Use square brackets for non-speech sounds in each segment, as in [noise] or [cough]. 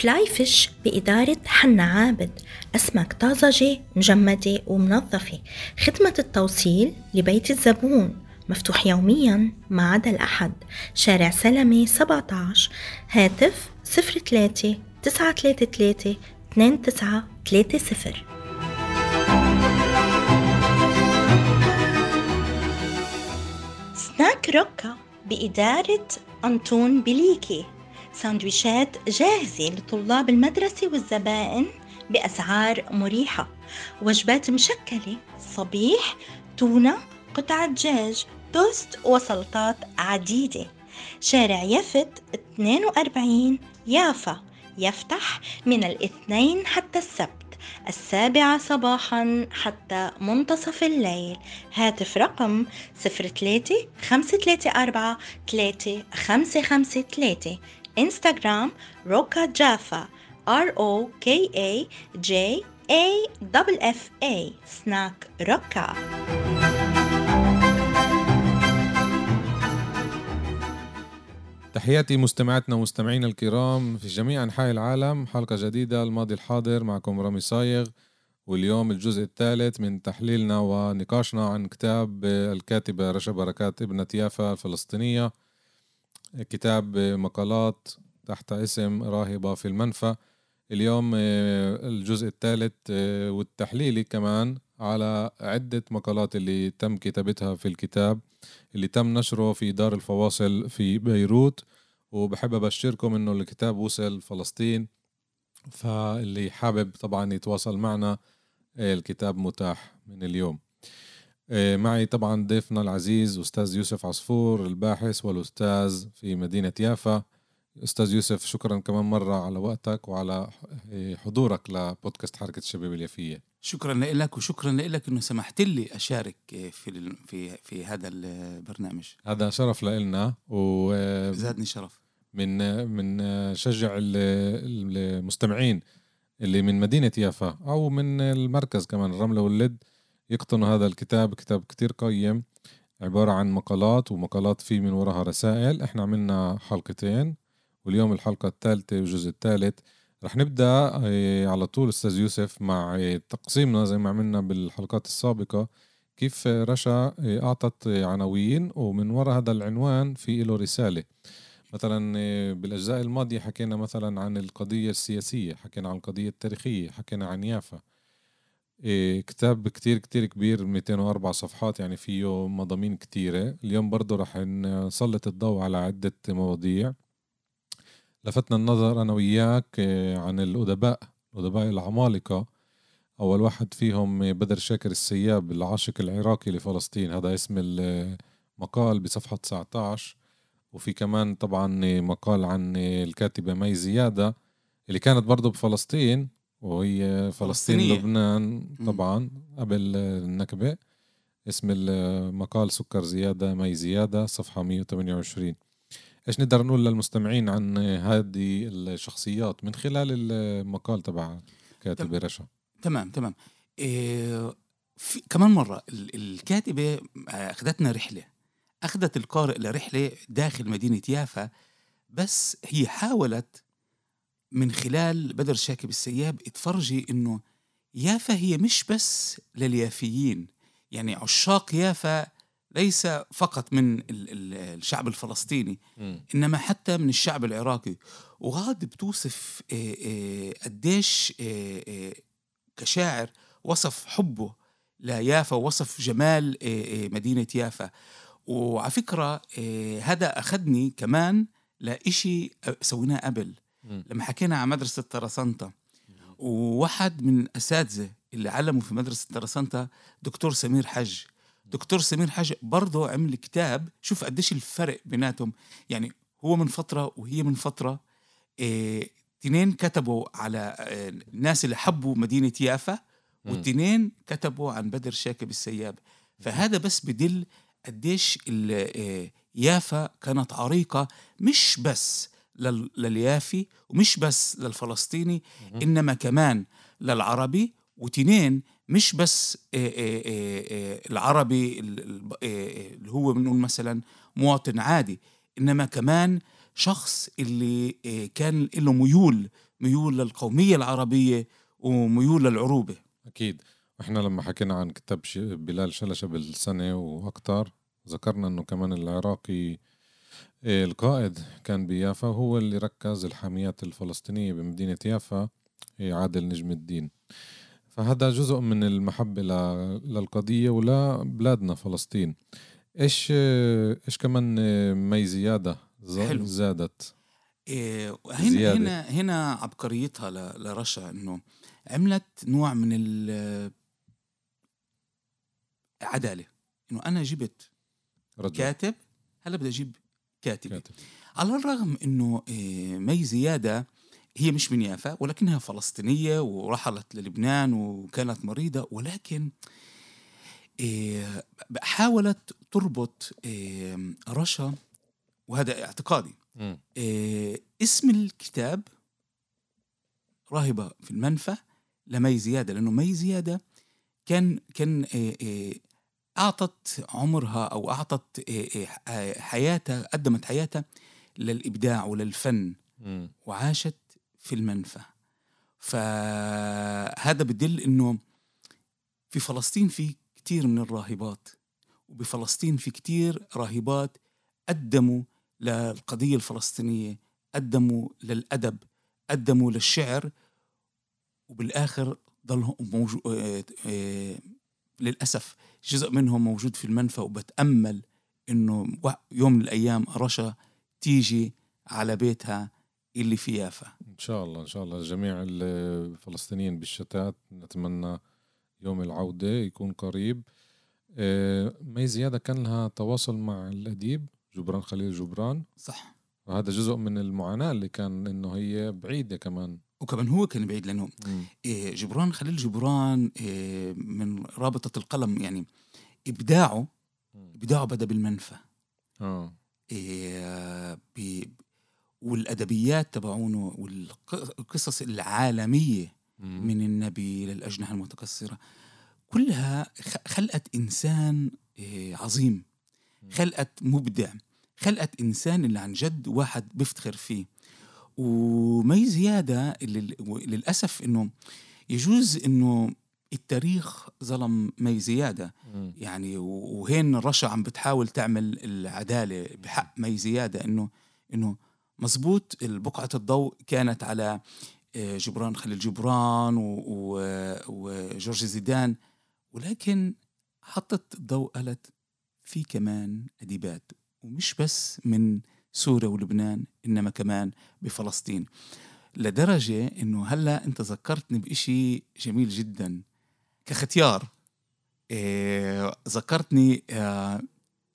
فلاي فيش بإدارة حنا عابد. أسماك طازجة مجمدة ومنظفة. خدمة التوصيل لبيت الزبون. مفتوح يوميا ما عدا الأحد. شارع سلمة 17 هاتف 03 933 2930 سناك روكا بإدارة أنطون بليكي. ساندويشات جاهزة لطلاب المدرسة والزبائن بأسعار مريحة. وجبات مشكلة صبيح تونة قطعة دجاج توست وسلطات عديدة. شارع يفت 42 يافا. يفتح من الاثنين حتى السبت. السابعة صباحا حتى منتصف الليل. هاتف رقم 03 534 3553 انستغرام روكا جافا R O K A J A F A سناك روكا تحياتي مستمعاتنا ومستمعينا الكرام في جميع أنحاء العالم. حلقة جديدة الماضي الحاضر معكم رامي صايغ واليوم الجزء الثالث من تحليلنا ونقاشنا عن كتاب الكاتبة رشا بركات ابنة يافا الفلسطينية. كتاب مقالات تحت اسم راهبة في المنفى. اليوم آه، الجزء الثالث آه، والتحليلي كمان على عدة مقالات اللي تم كتابتها في الكتاب اللي تم نشره في دار الفواصل في بيروت. وبحب أبشركم إنه الكتاب وصل فلسطين فاللي حابب طبعا يتواصل معنا آه، الكتاب متاح من اليوم. معي طبعا ضيفنا العزيز أستاذ يوسف عصفور الباحث والأستاذ في مدينة يافا. أستاذ يوسف شكرا كمان مرة على وقتك وعلى حضورك لبودكاست حركة الشباب اليافية. شكرا لك وشكرا لك إنه سمحت لي أشارك في في في هذا البرنامج. هذا شرف لنا و زادني شرف. من من شجع المستمعين اللي من مدينة يافا أو من المركز كمان الرملة واللد. يقطنوا هذا الكتاب كتاب كتير قيم عبارة عن مقالات ومقالات فيه من وراها رسائل. إحنا عملنا حلقتين واليوم الحلقة الثالثة والجزء الثالث. رح نبدأ آه، على طول أستاذ يوسف مع آه، تقسيمنا زي ما عملنا بالحلقات السابقة. كيف رشا آه، أعطت عناوين ومن وراء هذا العنوان في له رسالة. مثلا بالأجزاء الماضية حكينا مثلا عن القضية السياسية حكينا عن القضية التاريخية حكينا عن يافا. كتاب كتير كتير كبير 204 صفحات يعني فيه مضامين كتيرة. اليوم برضه رح نسلط الضوء على عدة مواضيع. لفتنا النظر أنا وياك آه، عن الأدباء الأدباء العمالقة. أول واحد فيهم بدر شاكر السياب العاشق العراقي لفلسطين. هذا اسم المقال بصفحة 19 وفي كمان طبعا مقال عن الكاتبة مي زيادة اللي كانت برضه بفلسطين. وهي فلسطين فلسطينية. لبنان طبعا قبل النكبة. اسم المقال سكر زيادة مي زيادة صفحة 128 إيش نقدر نقول للمستمعين عن هذه الشخصيات من خلال المقال تبع كاتبة رشا؟ تمام تمام. إيه في كمان مرة الكاتبة أخذتنا رحلة أخذت القارئ لرحلة داخل مدينة يافا بس هي حاولت من خلال بدر شاكب السياب تفرجي إنه يافا هي مش بس لليافيين يعني عشاق يافا ليس فقط من الشعب الفلسطيني. إنما حتى من الشعب العراقي وغاد بتوصف قديش كشاعر وصف حبه ليافا ووصف جمال مدينة يافا وعلى فكرة هذا أخذني كمان لإشي سويناه قبل. لما حكينا عن مدرسة ترسانتا وواحد من الأساتذة اللي علموا في مدرسة ترسانتا دكتور سمير حج دكتور سمير حاج برضه عمل كتاب شوف قديش الفرق بيناتهم. يعني هو من فترة وهي من فترة إيه تنين كتبوا على آه، الناس اللي حبوا مدينة يافا. والتنين كتبوا عن بدر شاكب السياب. فهذا بس بدل قديش ال- آه، يافا كانت عريقة مش بس لليافي ومش بس للفلسطيني. إنما كمان للعربي وتنين مش بس العربي ال- ال- اللي هو بنقول مثلا مواطن عادي إنما كمان شخص اللي كان له ميول ميول للقومية العربية وميول للعروبة أكيد وإحنا لما حكينا عن كتاب بلال شلشة بالسنة وأكثر ذكرنا إنه كمان العراقي القائد كان بيافا هو اللي ركز الحاميات الفلسطينية بمدينة يافا إيه، عادل نجم الدين. فهذا جزء من المحبة للقضية ولبلادنا فلسطين. إيش إيش كمان إيه، مي زيادة حلو. زادت؟ إيه، هنا زيادة. هنا هنا عبقريتها لرشا إنه عملت نوع من العداله إنه أنا جبت رجل. كاتب هلا بدي أجيب كاتبة. كاتب على الرغم إنه إيه، مي زيادة هي مش من يافا ولكنها فلسطينية ورحلت للبنان وكانت مريضة ولكن إيه، حاولت تربط إيه، رشا وهذا اعتقادي اسم الكتاب راهبة في المنفى لمي زيادة لأنه مي زيادة كان كان أعطت عمرها أو أعطت حياتها قدمت حياتها للإبداع وللفن. وعاشت في المنفى فهذا بدل إنه في فلسطين في كتير من الراهبات وبفلسطين في كتير راهبات قدموا للقضية الفلسطينية قدموا للأدب قدموا للشعر وبالآخر ضلهم موجو... للأسف جزء منهم موجود في المنفى وبتأمل إنه يوم من الأيام رشا تيجي على بيتها اللي في يافا. إن شاء الله إن شاء الله. جميع الفلسطينيين بالشتات نتمنى يوم العودة يكون قريب. آه، مي زيادة كان لها تواصل مع الأديب جبران خليل جبران. صح. وهذا جزء من المعاناة اللي كان إنه هي بعيدة كمان. وكمان هو كان بعيد لأنه مم. إيه، جبران خليل جبران إيه، من رابطة القلم يعني إبداعه مم. إبداعه بدأ بالمنفى آه إيه، والأدبيات تبعونه والقصص العالمية مم. من النبي للأجنحة المتكسرة كلها خلقت إنسان إيه، عظيم خلقت مبدع خلقت إنسان اللي عن جد واحد بيفتخر فيه ومي زيادة اللي للأسف إنه يجوز إنه التاريخ ظلم مي زيادة. يعني وهين رشا عم بتحاول تعمل العدالة بحق مي زيادة إنه إنه مزبوط بقعة الضوء كانت على آه، جبران خليل جبران وجورج زيدان ولكن حطت الضوء قالت في كمان أديبات ومش بس من سوريا ولبنان إنما كمان بفلسطين. لدرجة إنه هلأ أنت ذكرتني بإشي جميل جدا. كختيار إيه ذكرتني آه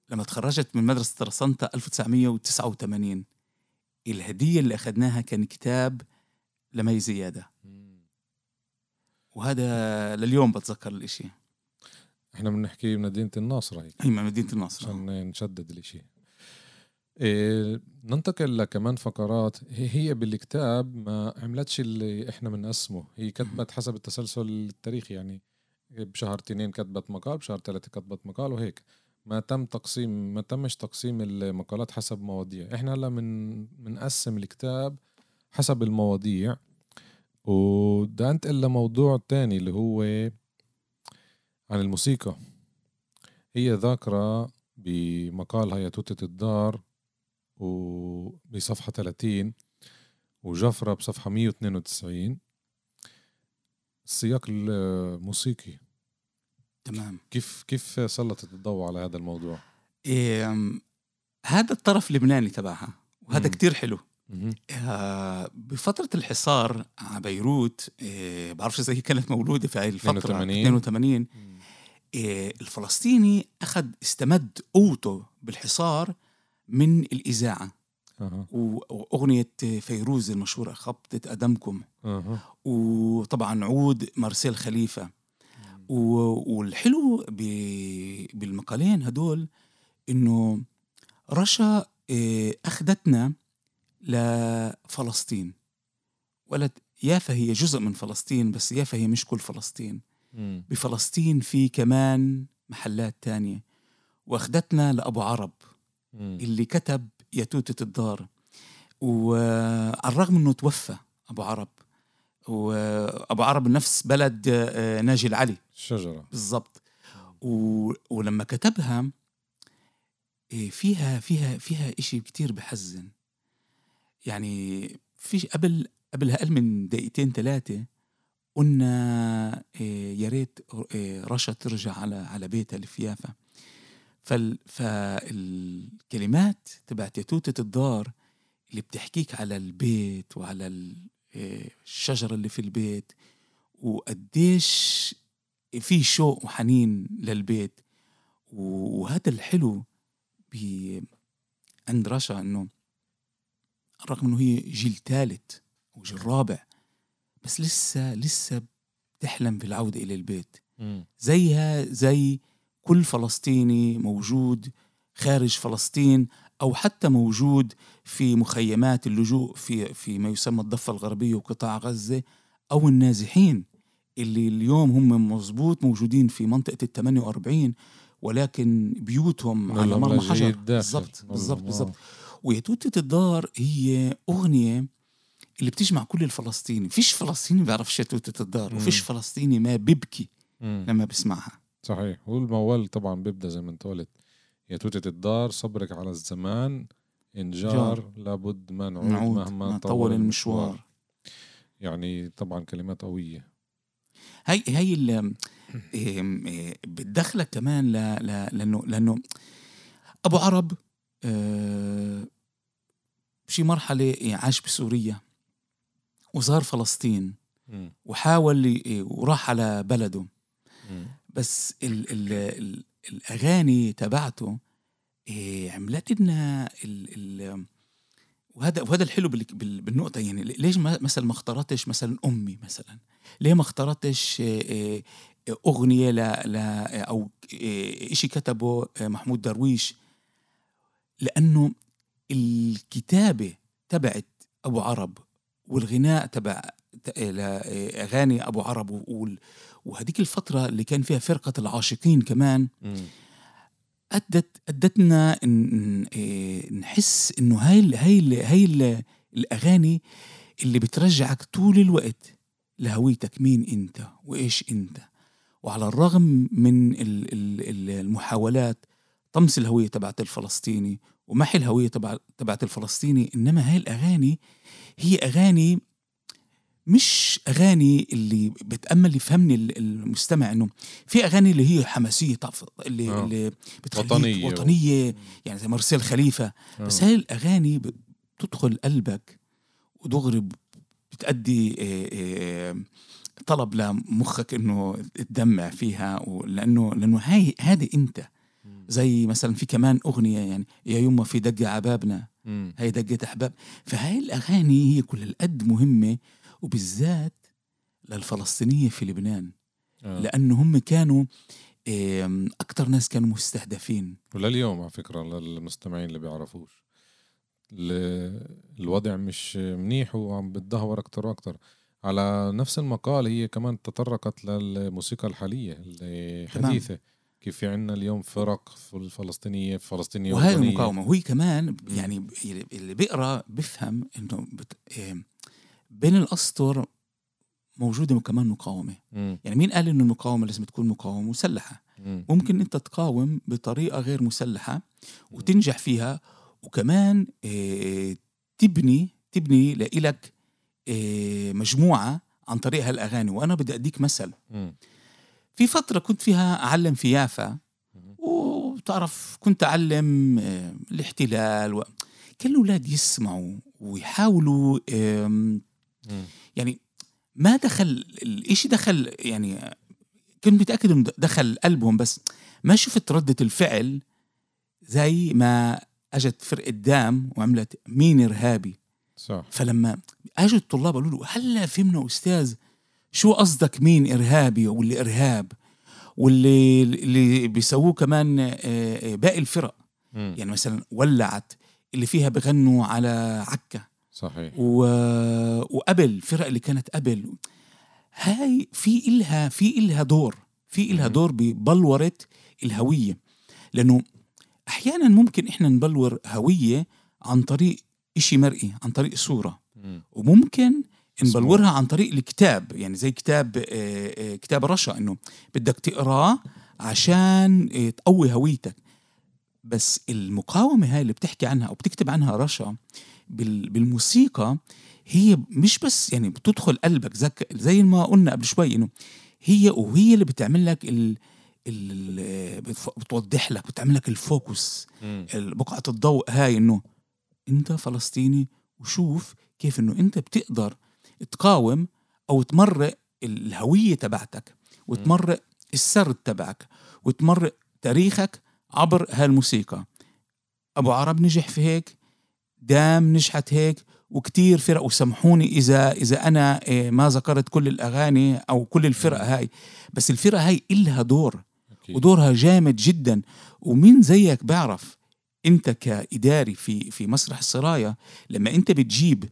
لما تخرجت من مدرسة ترسانتا 1989 الهدية اللي أخذناها كان كتاب لمي زيادة. وهذا لليوم بتذكر الإشي. إحنا بنحكي بمدينة الناصرة هيك. هي من مدينة النصر عشان نشدد الإشي. إيه ننتقل لكمان فقرات. هي بالكتاب ما عملتش اللي إحنا بنقسمه. هي كتبت حسب التسلسل التاريخي يعني بشهر اثنين كتبت مقال بشهر ثلاثة كتبت مقال وهيك. ما تم تقسيم ما تمش تقسيم المقالات حسب مواضيع. إحنا هلا من بنقسم الكتاب حسب المواضيع. وده أنتقل لموضوع تاني اللي هو عن الموسيقى. هي ذاكرة بمقالها يا توتة الدار. وبصفحة 30 وجفرة بصفحة 192 السياق الموسيقي تمام كيف كيف سلطت الضوء على هذا الموضوع؟ إيه هذا الطرف اللبناني تبعها وهذا. كتير حلو. آه، بفترة الحصار على بيروت إيه بعرفش إذا هي كانت مولودة في هاي الفترة 82. 82 إيه الفلسطيني أخذ استمد قوته بالحصار من الإذاعة. و- وأغنية فيروز المشهورة خبطة أدمكم. أها. وطبعا عود مارسيل خليفة. و- والحلو ب- بالمقالين هدول إنه رشا إيه، أخذتنا لفلسطين. ولد يافا هي جزء من فلسطين بس يافا هي مش كل فلسطين. مم. بفلسطين في كمان محلات تانية. واخدتنا لأبو عرب. اللي كتب يتوتة الدار. وعلى الرغم إنه توفى أبو عرب وأبو عرب نفس بلد آه، ناجي العلي. الشجرة بالضبط. و... ولما كتبها إيه، فيها فيها فيها إشي كتير بحزن. يعني في قبل قبل أقل من دقيقتين ثلاثة قلنا إيه، يا ريت إيه، رشا ترجع على على بيتها اللي في يافا فال فالكلمات تبعت يتوتة الدار اللي بتحكيك على البيت وعلى إيه، الشجرة اللي في البيت وقديش في شوق وحنين للبيت وهذا الحلو ب عند رشا إنه رغم إنه هي جيل ثالث وجيل رابع بس لسه لسه بتحلم بالعودة إلى البيت. زيها زي كل فلسطيني موجود خارج فلسطين أو حتى موجود في مخيمات اللجوء في في ما يسمى الضفة الغربية وقطاع غزة أو النازحين اللي اليوم هم مظبوط موجودين في منطقة ال 48 ولكن بيوتهم على مرمى حجر. بالضبط بالضبط بالضبط. ويتوتة الدار هي أغنية اللي بتجمع كل الفلسطيني فيش فلسطيني بيعرف يتوتة الدار. وفيش فلسطيني ما بيبكي. لما بيسمعها صحيح. والموال طبعا بيبدأ زي ما أنت قلت. يا توتة الدار صبرك على الزمان. إن جار. لابد ما نعود, نعود مهما ما طول المشوار. يعني طبعا كلمات قوية. هي هي بتدخلك كمان ل... ل... لأنه لأنه أبو عرب آه، بشي مرحلة عاش بسوريا وزار فلسطين. وحاول ي- وراح على بلده. بس ال ال ال الأغاني تبعته إيه عملت لنا ال ال وهذا وهذا الحلو بال- بال- بالنقطة يعني ليش مثلا ما اخترتش مثلا أمي مثلا؟ ليه ما اخترتش إيه، إيه، أغنية ل ل أو إيه، شيء كتبه محمود درويش؟ لأنه الكتابة تبعت أبو عرب والغناء تبع لاغاني أبو عرب وال- وهذيك الفترة اللي كان فيها فرقة العاشقين كمان. ادت أدتنا إن- إيه، نحس إنه هاي ال هاي ال هاي ال الأغاني اللي بترجعك طول الوقت لهويتك. مين أنت وإيش أنت؟ وعلى الرغم من ال- ال- ال- المحاولات طمس الهوية تبعت الفلسطيني ومحي الهوية تبع تبعت الفلسطيني إنما هاي الأغاني هي أغاني مش أغاني اللي بتأمل يفهمني ال- المستمع إنه في أغاني اللي هي حماسية طف اللي, آه. اللي بتخليك وطنية. وطنية يعني زي مارسيل خليفة بس آه. هاي الأغاني بتدخل قلبك ودغري بتأدي إيه، إيه، طلب لمخك إنه تدمع فيها لأنه لأنه هاي هذه انت. زي مثلا في كمان أغنية يعني يا يما في دق عبابنا. هي دقة أحباب فهاي الأغاني هي كل القد مهمة وبالذات للفلسطينية في لبنان آه. لأنه هم كانوا أكثر ناس كانوا مستهدفين ولليوم على فكرة للمستمعين اللي بيعرفوش ال- الوضع مش منيح وعم بتدهور أكتر وأكتر على نفس المقال هي كمان تطرقت للموسيقى الحالية اللي تمام. كيف في عنا اليوم فرق فلسطينية فلسطينية وهي وطنية. المقاومة وهي كمان يعني اللي بيقرأ بيفهم إنه بت... بين الأسطر موجودة كمان مقاومة مم. يعني مين قال إنه المقاومة لازم تكون مقاومة مسلحه مم. ممكن أنت تقاوم بطريقة غير مسلحة وتنجح فيها وكمان إيه، تبني تبني لإلك إيه، مجموعة عن طريق هالأغاني وأنا بدي أديك مثل مم. في فترة كنت فيها أعلم في يافا. وبتعرف كنت أعلم آه، الاحتلال و... كان الاولاد يسمعوا ويحاولوا. يعني ما دخل الإشي دخل يعني كنت متأكد إنه دخل قلبهم بس ما شفت ردة الفعل زي ما أجت فرقة دام وعملت مين إرهابي. صح. فلما أجوا الطلاب قالوا له هلأ فهمنا أستاذ شو قصدك مين إرهابي واللي إرهاب واللي اللي بيسووه كمان آه، آه، باقي الفرق؟ مم. يعني مثلا ولعت اللي فيها بغنوا على عكا. صحيح. و... وقبل الفرق اللي كانت قبل هاي في إلها في إلها دور في إلها. دور ببلورة الهوية. لأنه أحيانا ممكن إحنا نبلور هوية عن طريق إشي مرئي عن طريق صورة. مم. وممكن نبلورها عن طريق الكتاب يعني زي كتاب آه، آه، كتاب رشا إنه بدك تقراه عشان آه، تقوي هويتك. بس المقاومة هاي اللي بتحكي عنها أو بتكتب عنها رشا بالموسيقى هي مش بس يعني بتدخل قلبك زك زي ما قلنا قبل شوي إنه هي وهي اللي بتعمل لك ال بتوضح لك بتعمل لك الفوكس مم. بقعة الضوء هاي إنه أنت فلسطيني وشوف كيف إنه أنت بتقدر تقاوم أو تمرق الهوية تبعتك وتمرق السرد تبعك وتمرق تاريخك عبر هالموسيقى أبو عرب نجح في هيك دام نجحت هيك وكتير فرق. وسامحوني إذا إذا أنا إيه، ما ذكرت كل الأغاني أو كل الفرق هاي. بس الفرقه هاي إلها دور. ودورها جامد جدا. ومين زيك بعرف؟ أنت كإداري في في مسرح السرايا لما أنت بتجيب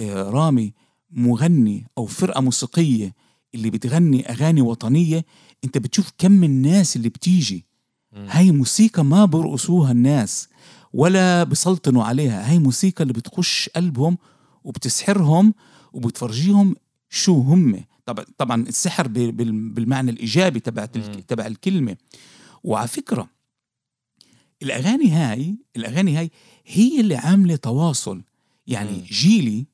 آه، رامي مغني أو فرقة موسيقية اللي بتغني أغاني وطنية أنت بتشوف كم الناس اللي بتيجي. هاي موسيقى ما برقصوها الناس. ولا بسلطنوا عليها هاي موسيقى اللي بتخش قلبهم وبتسحرهم وبتفرجيهم شو هم طبعا طبعا السحر بالمعنى الإيجابي تبع. تبع الكلمة وعلى فكرة الأغاني هاي الأغاني هاي هي اللي عاملة تواصل يعني مم. جيلي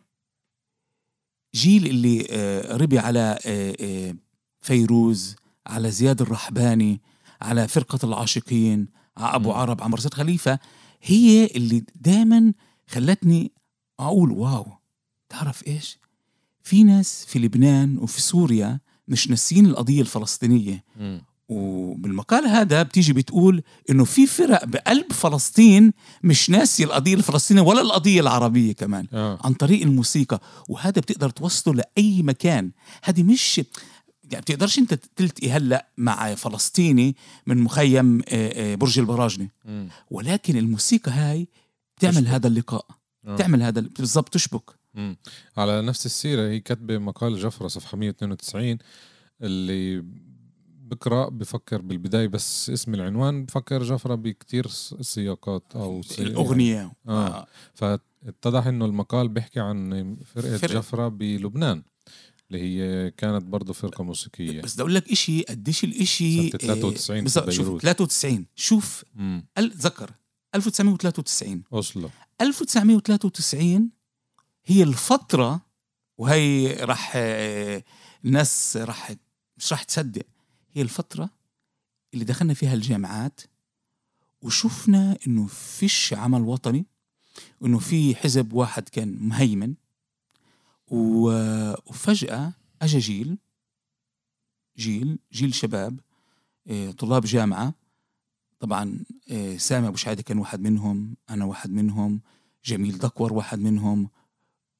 جيل اللي آه، ربي على آه، آه، فيروز على زياد الرحباني على فرقة العاشقين على أبو مم. عرب على مرسيد خليفة هي اللي دائما خلتني أقول واو. تعرف إيش؟ في ناس في لبنان وفي سوريا مش ناسيين القضية الفلسطينية. مم. وبالمقال هذا بتيجي بتقول إنه في فرق بقلب فلسطين مش ناسي القضية الفلسطينية ولا القضية العربية كمان آه. عن طريق الموسيقى. وهذا بتقدر توصله لأي مكان. هذه مش يعني بتقدرش انت تلتقي هلأ مع فلسطيني من مخيم آه، آه، برج البراجنه. ولكن الموسيقى هاي بتعمل تشبك. هذا اللقاء آه. بتعمل هذا بالضبط تشبك مم. على نفس السيرة هي كاتبة مقال جفرة صفحة 192 اللي بقرأ بفكر بالبداية بس اسم العنوان بفكر جفرة بكتير سياقات أو سي... الأغنية آه. فاتضح إنه المقال بيحكي عن فرقة فرقة. جفرة بلبنان اللي هي كانت برضه فرقة موسيقية. بس بدي أقول لك شيء قديش الإشي سنة 93 في بالضبط شوف بيروت. 93 شوف ذكر 1993 أوسلو 1993 هي الفترة وهي راح آه، الناس راح مش راح تصدق هي الفترة اللي دخلنا فيها الجامعات وشفنا إنه فيش عمل وطني وإنه في حزب واحد كان مهيمن. وفجأة اجى جيل جيل جيل شباب آه، طلاب جامعة. طبعا آه، سامي أبو شعيدة كان واحد منهم أنا واحد منهم جميل دكور واحد منهم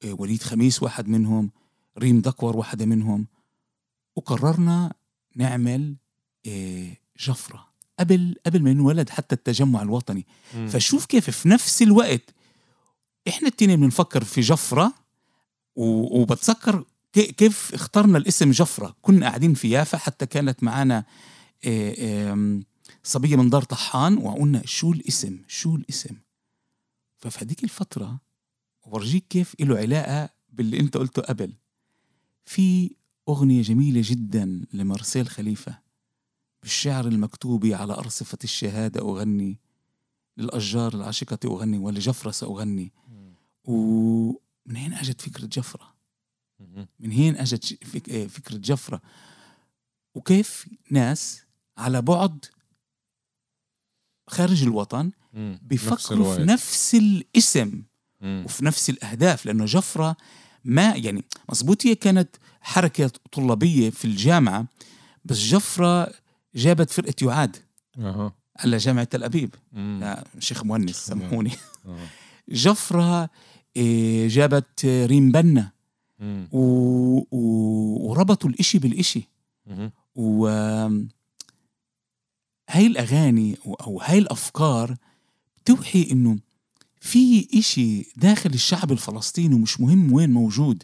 آه، وليد خميس واحد منهم ريم دكور واحدة منهم. وقررنا نعمل جفرة قبل قبل ما ينولد حتى التجمع الوطني. مم. فشوف كيف في نفس الوقت إحنا التنين بنفكر في جفرة وبتذكر كي- كيف اخترنا الاسم جفرة. كنا قاعدين في يافا حتى كانت معنا آه، صبية من دار طحان وقلنا شو الاسم شو الاسم. ففي هذيك الفترة ورجيك كيف له علاقة باللي أنت قلته قبل. في أغنية جميلة جدا لمارسيل خليفة بالشعر المكتوب على أرصفة الشهادة أغني للأشجار العاشقة أغني ولجفرة سأغني. مم. ومن هين أجت فكرة جفرة مم. من هين أجت ش- فك- آه، فكرة جفرة وكيف ناس على بعد خارج الوطن مم. نفس بيفكروا في. نفس الاسم مم. وفي نفس الأهداف لأنه جفرة ما يعني مزبوط هي كانت حركة طلابية في الجامعة بس جفرة جابت فرقة يعاد على جامعة تل. يا شيخ مونس سامحوني إيه، جابت ريم بنا. و... و... وربطوا الإشي بالإشي. و هاي الأغاني أو هاي الأفكار توحي إنه في إشي داخل الشعب الفلسطيني ومش مهم وين موجود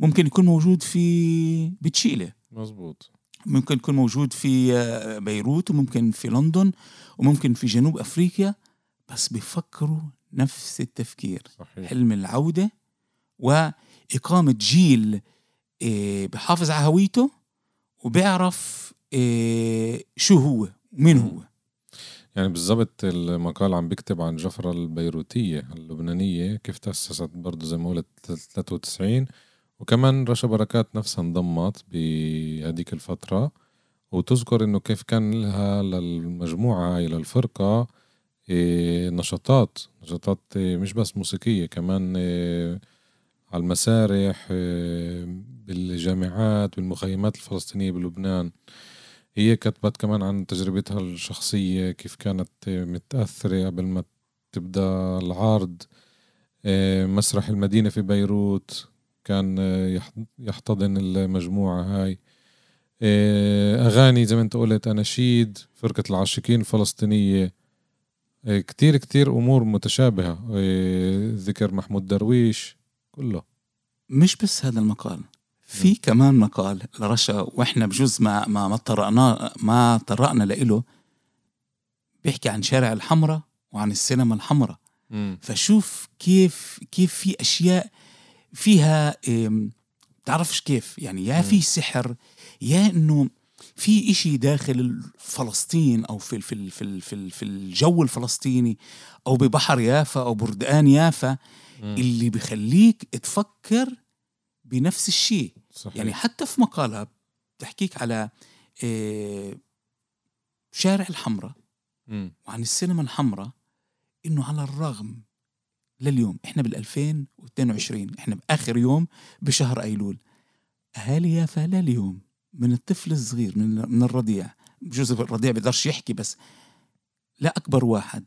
ممكن يكون موجود في بتشيلة مزبوط ممكن يكون موجود في آه، بيروت وممكن في لندن وممكن في جنوب أفريقيا بس بيفكروا نفس التفكير صحيح. حلم العودة وإقامة جيل آه، بحافظ على هويته وبيعرف آه، شو هو ومين هو. يعني بالضبط المقال عم بيكتب عن جفرة البيروتية اللبنانية كيف تأسست برضه زي ما قلت 93 وكمان رشا بركات نفسها انضمت بهديك الفترة وتذكر إنه كيف كان لها للمجموعة هاي للفرقة نشاطات نشاطات إيه، مش بس موسيقية كمان إيه، على المسارح إيه، بالجامعات بالمخيمات الفلسطينية بلبنان. هي كتبت كمان عن تجربتها الشخصية كيف كانت متأثرة قبل ما تبدأ العرض. مسرح المدينة في بيروت كان يح- يحتضن المجموعة هاي. أغاني زي ما أنت قلت أناشيد فرقة العاشقين الفلسطينية. كتير كتير أمور متشابهة. آه، ذكر محمود درويش كله. مش بس هذا المقال في كمان مقال لرشا وإحنا بجوز ما ما ما طرقنا ما طرقنا لإله بيحكي عن شارع الحمراء وعن السينما الحمراء فشوف كيف كيف في أشياء فيها بتعرفش كيف؟ يعني يا في سحر يا إنه في إشي داخل فلسطين أو في في في في, في الجو الفلسطيني أو ببحر يافا أو بردقان يافا اللي بخليك تفكر بنفس الشيء. صحيح. يعني حتى في مقالها بتحكيك على إيه، شارع الحمراء. وعن السينما الحمراء إنه على الرغم لليوم إحنا بال 2022 إحنا بآخر يوم بشهر أيلول. أهالي يافا لليوم من الطفل الصغير من من الرضيع. بجوز الرضيع بيقدرش يحكي بس. لا أكبر واحد.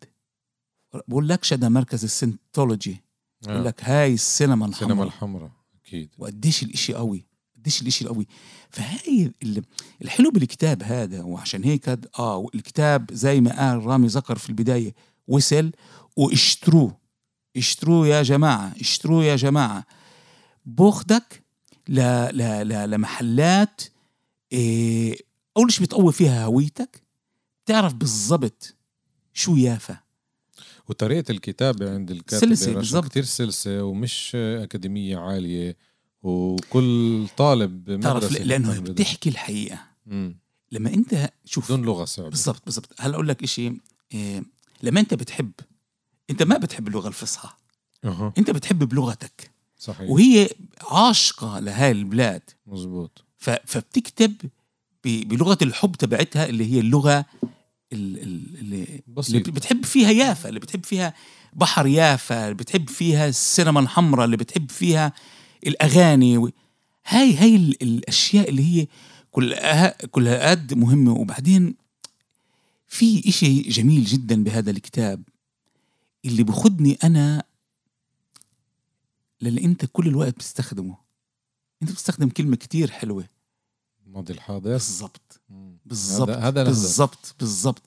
بقول لك شدا مركز السنتولوجي بقول آه. لك هاي السينما السينما الحمراء الحمراء أكيد. وقديش الإشي قوي قديش الإشي القوي. فهاي ال- الحلو بالكتاب هذا وعشان هيك هاد- آه الكتاب زي ما قال رامي ذكر في البداية وصل واشتروه. اشتروه يا جماعة اشتروه يا جماعة. باخدك ل ل ل لمحلات اول شيء بتقوي فيها هويتك؟ تعرف بالضبط شو يافا. وطريقة الكتابة عند الكاتب رشا بالضبط. كتير سلسة ومش أكاديمية عالية وكل طالب تعرف بمدرسة لأنه. بتحكي الحقيقة. مم. لما أنت شوف بدون لغة صعبة. بالضبط بالضبط. هلأ أقول لك شيء إيه لما أنت بتحب أنت ما بتحب اللغة الفصحى. أها. أنت بتحب بلغتك. صحيح. وهي عاشقة لهاي البلاد. مزبوط. فبتكتب بلغة الحب تبعتها اللي هي اللغة ال- ال- اللي, اللي بتحب فيها يافا اللي بتحب فيها بحر يافا اللي بتحب فيها السينما الحمراء اللي بتحب فيها الأغاني. هاي هاي ال- الأشياء اللي هي كلها كلها قد مهمة وبعدين في إشي جميل جدا بهذا الكتاب اللي بخدني أنا للي أنت كل الوقت بتستخدمه انت بتستخدم كلمة كتير حلوة. الماضي الحاضر. بالضبط. مم. بالضبط. هذا. بالضبط. بالضبط.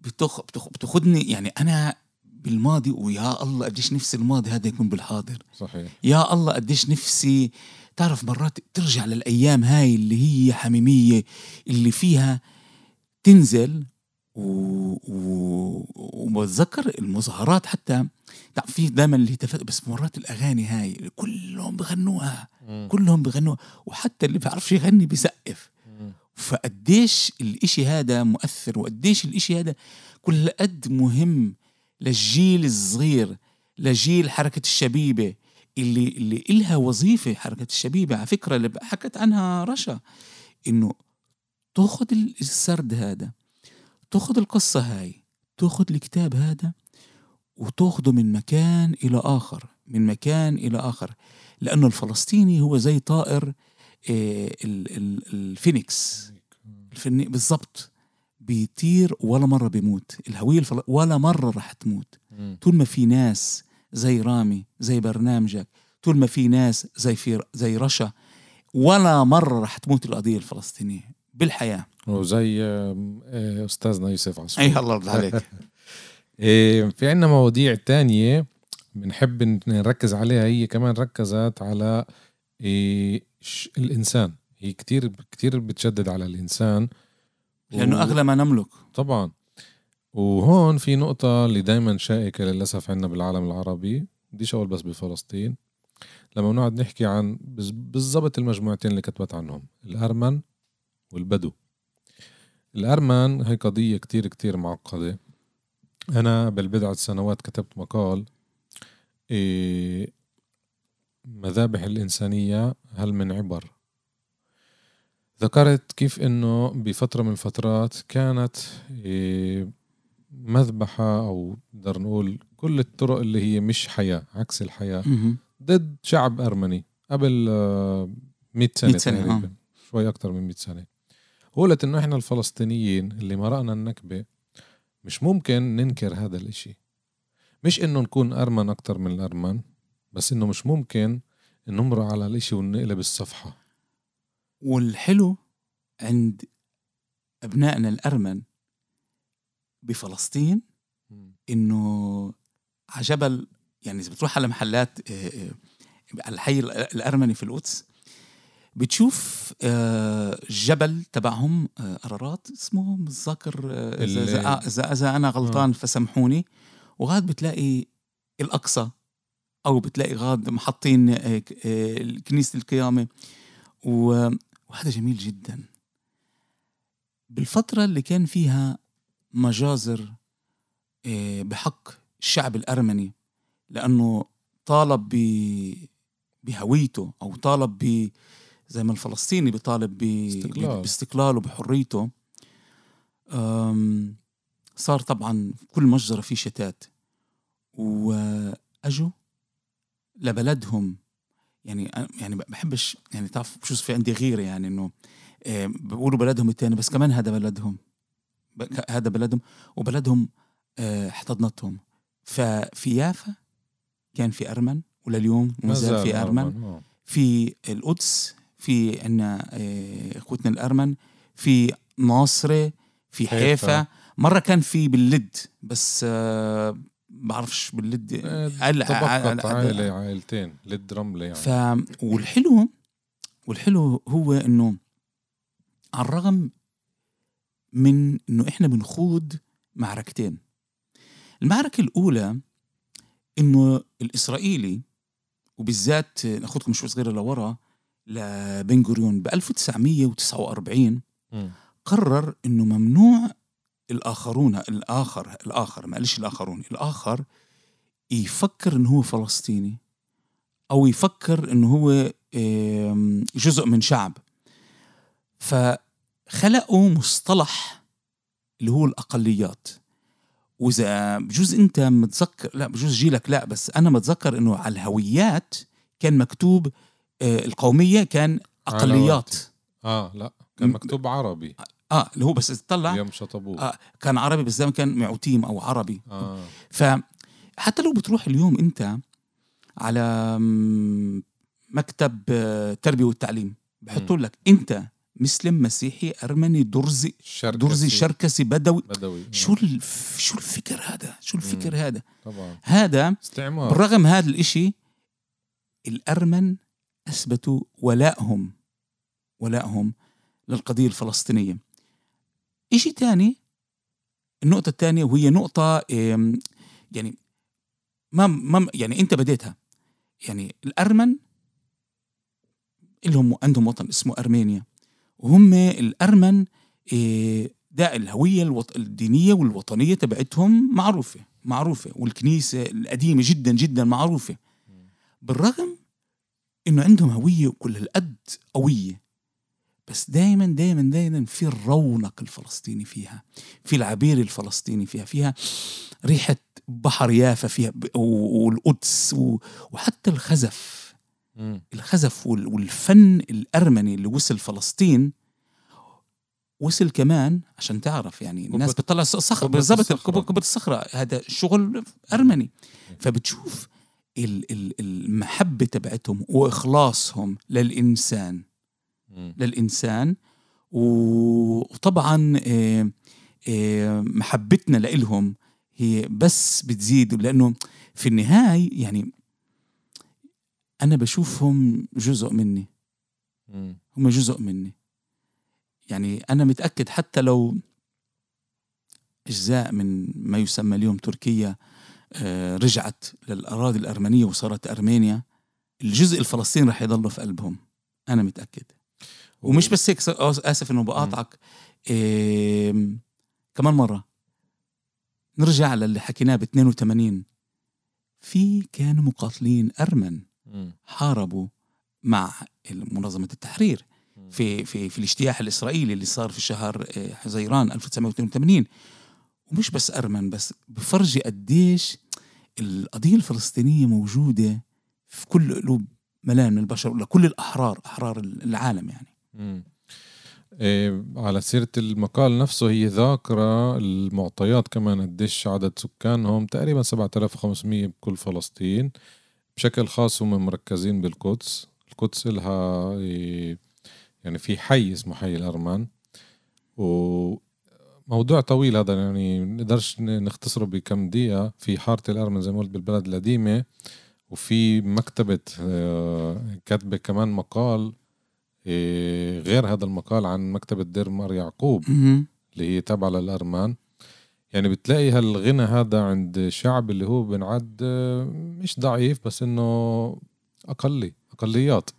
بتخ... بتخ... بتاخدني يعني أنا بالماضي ويا الله قديش نفسي الماضي هذا يكون بالحاضر. صحيح. يا الله قديش نفسي. تعرف مرات ترجع للأيام هاي اللي هي حميمية اللي فيها تنزل و... و... وبتذكر المظاهرات حتى في دائما الهتافات بس مرات الأغاني هاي كلهم بغنوها مم. كلهم بغنوها وحتى اللي بيعرفش يغني بيسقف. فقديش الإشي هذا مؤثر وقديش الإشي هذا كل قد مهم للجيل الصغير لجيل حركة الشبيبة اللي اللي إلها وظيفة حركة الشبيبة على فكرة اللي حكت عنها رشا إنه تاخذ السرد هذا تاخذ القصة هاي تاخذ الكتاب هذا وتاخده من مكان إلى آخر من مكان إلى آخر لأنه الفلسطيني هو زي طائر آه، ال- ال- الفينيكس. بالضبط. بيطير ولا مرة بيموت. الهوية الفل... ولا مرة رح تموت. طول ما في ناس زي رامي زي برنامجك طول ما في ناس زي في زي رشا ولا مرة رح تموت القضية الفلسطينية. بالحياة. وزي آه، أستاذنا يوسف عصفور. أي الله يرضى عليك. [laughs] إيه، في عنا مواضيع تانية بنحب نركز عليها. هي كمان ركزت على إيه، الإنسان. هي كتير كتير بتشدد على الإنسان. لأنه و- أغلى ما نملك. طبعا. وهون في نقطة اللي دايما شائكة للأسف عنا بالعالم العربي. بديش أقول بس بفلسطين. لما بنقعد نحكي عن بالضبط المجموعتين اللي كتبت عنهم. الأرمن والبدو. الأرمن هي قضية كتير كتير معقدة. أنا بالبضعة سنوات كتبت مقال إيه مذابح الإنسانية هل من عبر؟ ذكرت كيف إنه بفترة من الفترات كانت إيه، مذبحة أو نقدر نقول كل الطرق اللي هي مش حياة عكس الحياة. ضد شعب أرمني قبل آه، 100 سنة, 100 سنة، تقريبا. شوي أكثر من 100 سنة. قولت إنه إحنا الفلسطينيين اللي مرقنا النكبة مش ممكن ننكر هذا الإشي. مش إنه نكون أرمن أكثر من الأرمن بس إنه مش ممكن نمر على الإشي ونقلب الصفحة. والحلو عند أبنائنا الأرمن بفلسطين إنه على جبل يعني إذا بتروح على محلات آه، آه، على الحي ال- الأرمني في القدس بتشوف آه، الجبل تبعهم آه، قرارات اسمه متذكر آه، اذا اذا أنا غلطان فسامحوني. وغاد بتلاقي الأقصى أو بتلاقي غاد محطين آه، آه، كنيسه القيامة. وهذا جميل جدا. بالفترة اللي كان فيها مجازر آه، بحق الشعب الأرمني لأنه طالب بهويته أو طالب ب زي ما الفلسطيني بيطالب ب- استقلال. باستقلاله بحريته. صار طبعا كل مجزرة في شتات. وأجوا لبلدهم. يعني يعني بحبش يعني تعرف بشوف في عندي غيرة يعني إنه آه، بيقولوا بلدهم التاني بس كمان هذا بلدهم. هذا بلدهم. وبلدهم آه، احتضنتهم. ففي يافا كان في أرمن ولليوم ما زال في أرمن آه. في القدس في عنا آه، إخوتنا الأرمن في ناصرة في حيفا. مرة كان في باللد بس آه، بعرفش باللد. آه، قال- تبقت قال- عائلة عائلتين لد رملة يعني. ف والحلو والحلو هو إنه على الرغم من إنه إحنا بنخوض معركتين. المعركة الأولى إنه الإسرائيلي وبالذات ناخدكم شوي صغيرة لورا لبن غوريون ب 1949 مم. قرر إنه ممنوع الآخرون الآخر الآخر ما قالش الآخرون الآخر يفكر إنه هو فلسطيني أو يفكر إنه هو جزء من شعب فخلقوا مصطلح اللي هو الأقليات وإذا بجوز أنت متذكر لا بجوز جيلك لا بس أنا متذكر إنه على الهويات كان مكتوب القومية كان أقليات. آه لا كان مكتوب عربي. آه اللي هو بس تطلع يوم شطبوه آه كان عربي بس زمان كان معوتيم أو عربي. آه. فحتى لو بتروح اليوم أنت على مكتب آه، التربية والتعليم بحطوا لك أنت مسلم مسيحي أرمني درزي الشركسي درزي شركسي بدوي. بدوي آه، شو الف... شو الفكر هذا؟ شو الفكر هذا؟ طبعا. هذا استعمار. بالرغم هذا الإشي الأرمن أثبتوا ولائهم ولائهم للقضية الفلسطينية. إشي تاني النقطة الثانية وهي نقطة إم، يعني ما ما يعني أنت بديتها. يعني الأرمن لهم عندهم وطن اسمه أرمينيا وهم الأرمن إيه، ده الهوية الوط... الدينية والوطنية تبعتهم معروفة معروفة والكنيسة القديمة جدا جدا معروفة. بالرغم إنه عندهم هوية كل هالقد قوية. بس دائما دائما دائما في الرونق الفلسطيني فيها في العبير الفلسطيني فيها فيها ريحة بحر يافا فيها والقدس وحتى الخزف. الخزف وال- والفن الأرمني اللي وصل فلسطين وصل كمان عشان تعرف يعني الناس بتطلع صخر بالضبط قبة الصخرة. هذا شغل أرمني. فبتشوف المحبة تبعتهم وإخلاصهم للإنسان. للإنسان وطبعا آه، آه، محبتنا لإلهم هي بس بتزيد لأنه في النهاية يعني أنا بشوفهم جزء مني. هم جزء مني يعني أنا متأكد حتى لو أجزاء من ما يسمى اليوم تركيا آه، رجعت للأراضي الأرمنية وصارت أرمينيا. الجزء الفلسطيني رح يضل في قلبهم أنا متأكد. ومش بس هيك س- آسف إنه بقاطعك. كمان مرة نرجع للي حكيناه ب 82 في كانوا مقاتلين أرمن. حاربوا مع منظمة التحرير. في في في الاجتياح الإسرائيلي اللي صار في شهر آه، حزيران 1982 ومش بس أرمن بس بفرجي قديش القضية الفلسطينية موجودة في كل قلوب ملايين من البشر ولا كل الأحرار أحرار العالم يعني. إيه على سيرة المقال نفسه هي ذاكرة المعطيات كمان قديش عدد سكانهم تقريبا 7500 بكل فلسطين. بشكل خاص هم مركزين بالقدس. القدس لها إيه، يعني في حي اسمه حي الأرمان. وموضوع طويل هذا يعني نقدرش نختصره بكم دقيقة. في حارة الأرمن زي ما قلت بالبلد القديمة وفي مكتبة آه، كاتبة كمان مقال إيه، غير هذا المقال عن مكتبة دير مار يعقوب اللي هي تابعة للأرمان. يعني بتلاقي هالغنى هذا عند شعب اللي هو بنعد آه، مش ضعيف بس إنه أقلي أقليات.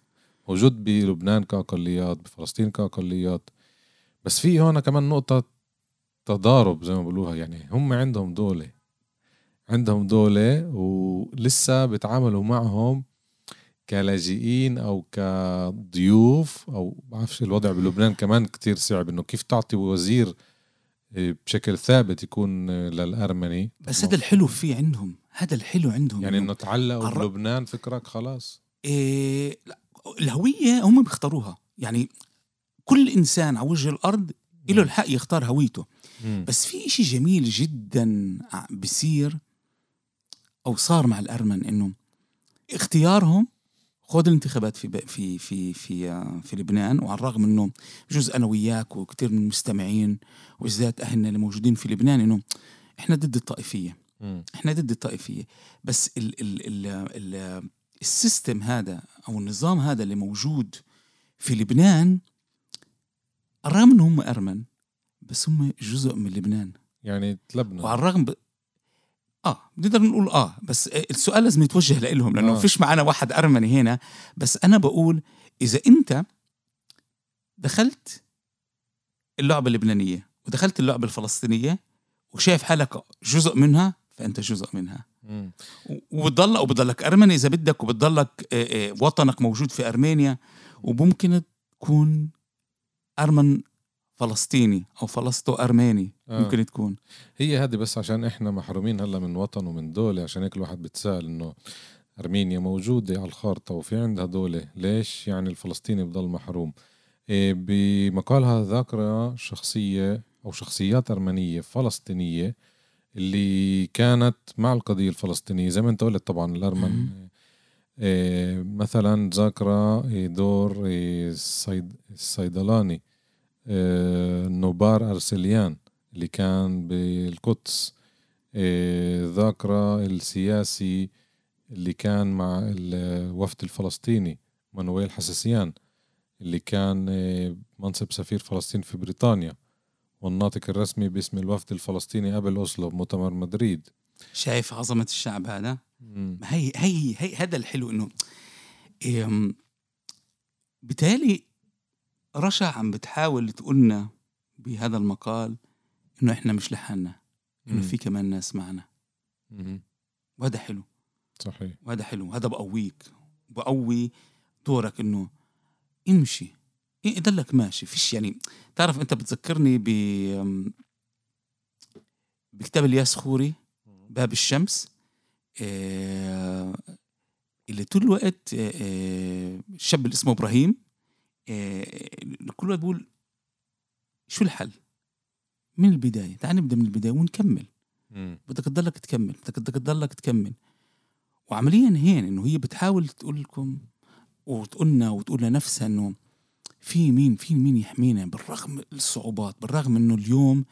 موجود بلبنان كأقليات بفلسطين كأقليات. بس في هون كمان نقطة تضارب زي ما بقولوها يعني هم عندهم دولة عندهم دولة ولسه بيتعاملوا معهم كلاجئين أو كضيوف أو بعرفش الوضع بلبنان كمان كتير صعب إنه كيف تعطي وزير إيه، بشكل ثابت يكون آه، للأرمني؟ بس هذا الحلو فيه عندهم هذا الحلو عندهم يعني إنه تعلقوا عر- بلبنان فكرك خلاص؟ إيه لا الهوية هم بيختاروها. يعني كل إنسان على وجه الأرض له الحق يختار هويته. مم. بس في إشي جميل جدا بصير أو صار مع الأرمن إنه اختيارهم خذ الانتخابات في في في في آه، في لبنان وعلى الرغم إنه جزء أنا وياك وكثير من المستمعين وبالذات أهلنا اللي موجودين في لبنان إنه إحنا ضد الطائفية. إحنا ضد الطائفية بس ال ال ال ال السيستم هذا أو النظام هذا اللي موجود في لبنان الرغم إنهم أرمن بس هم جزء من لبنان يعني تلبنى وعلى الرغم ب... آه بنقدر نقول آه بس السؤال لازم يتوجه لهم لأنه آه. فيش معنا واحد أرمني هنا بس أنا بقول إذا أنت دخلت اللعبة اللبنانية ودخلت اللعبة الفلسطينية وشايف حالك جزء منها فأنت جزء منها مم. وبتضل وبتضلك أرمني إذا بدك وبتضلك آه، آه، وطنك موجود في أرمينيا وممكن تكون أرمن فلسطيني أو فلسطو أرماني آه. ممكن تكون. هي هذه بس عشان إحنا محرومين هلأ من وطن ومن دولة عشان هيك الواحد بتسأل إنه أرمينيا موجودة على الخارطة وفي عندها دولة؟ ليش يعني الفلسطيني بضل محروم؟ إيه بمقالها ذاكرة شخصية أو شخصيات أرمنية فلسطينية اللي كانت مع القضية الفلسطينية. زي ما أنت قلت طبعا الأرمن. إيه مثلا ذاكرة إيه دور الصيد الصيدلاني إيه نوبار أرسليان اللي كان بالقدس. إيه، ذاكرة السياسي اللي كان مع الوفد الفلسطيني مانويل حساسيان اللي كان إيه، منصب سفير فلسطين في بريطانيا والناطق الرسمي باسم الوفد الفلسطيني قبل أوسلو بمؤتمر مدريد. شايف عظمة الشعب هذا؟ مم. هي هي هي هذا الحلو إنه إم، بالتالي رشا عم بتحاول تقولنا بهذا المقال إنه إحنا مش لحالنا إنه. في كمان ناس معنا. وهذا حلو. صحيح. وهذا حلو. هذا بقويك بقوي دورك إنه امشي. إيه ضلك ماشي. فيش يعني تعرف أنت بتذكرني ب بكتاب الياس خوري باب الشمس. آه، اللي طول الوقت آه، آه، الشاب اللي اسمه إبراهيم. كل وقت بيقول شو الحل؟ من البداية. تعال نبدأ من البداية ونكمل. بدك تضلك تكمل. بدك تضلك تكمل. وعمليا هين إنه هي بتحاول تقول لكم وتقولنا وتقول لنفسها إنه في مين في مين يحمينا بالرغم الصعوبات بالرغم إنه اليوم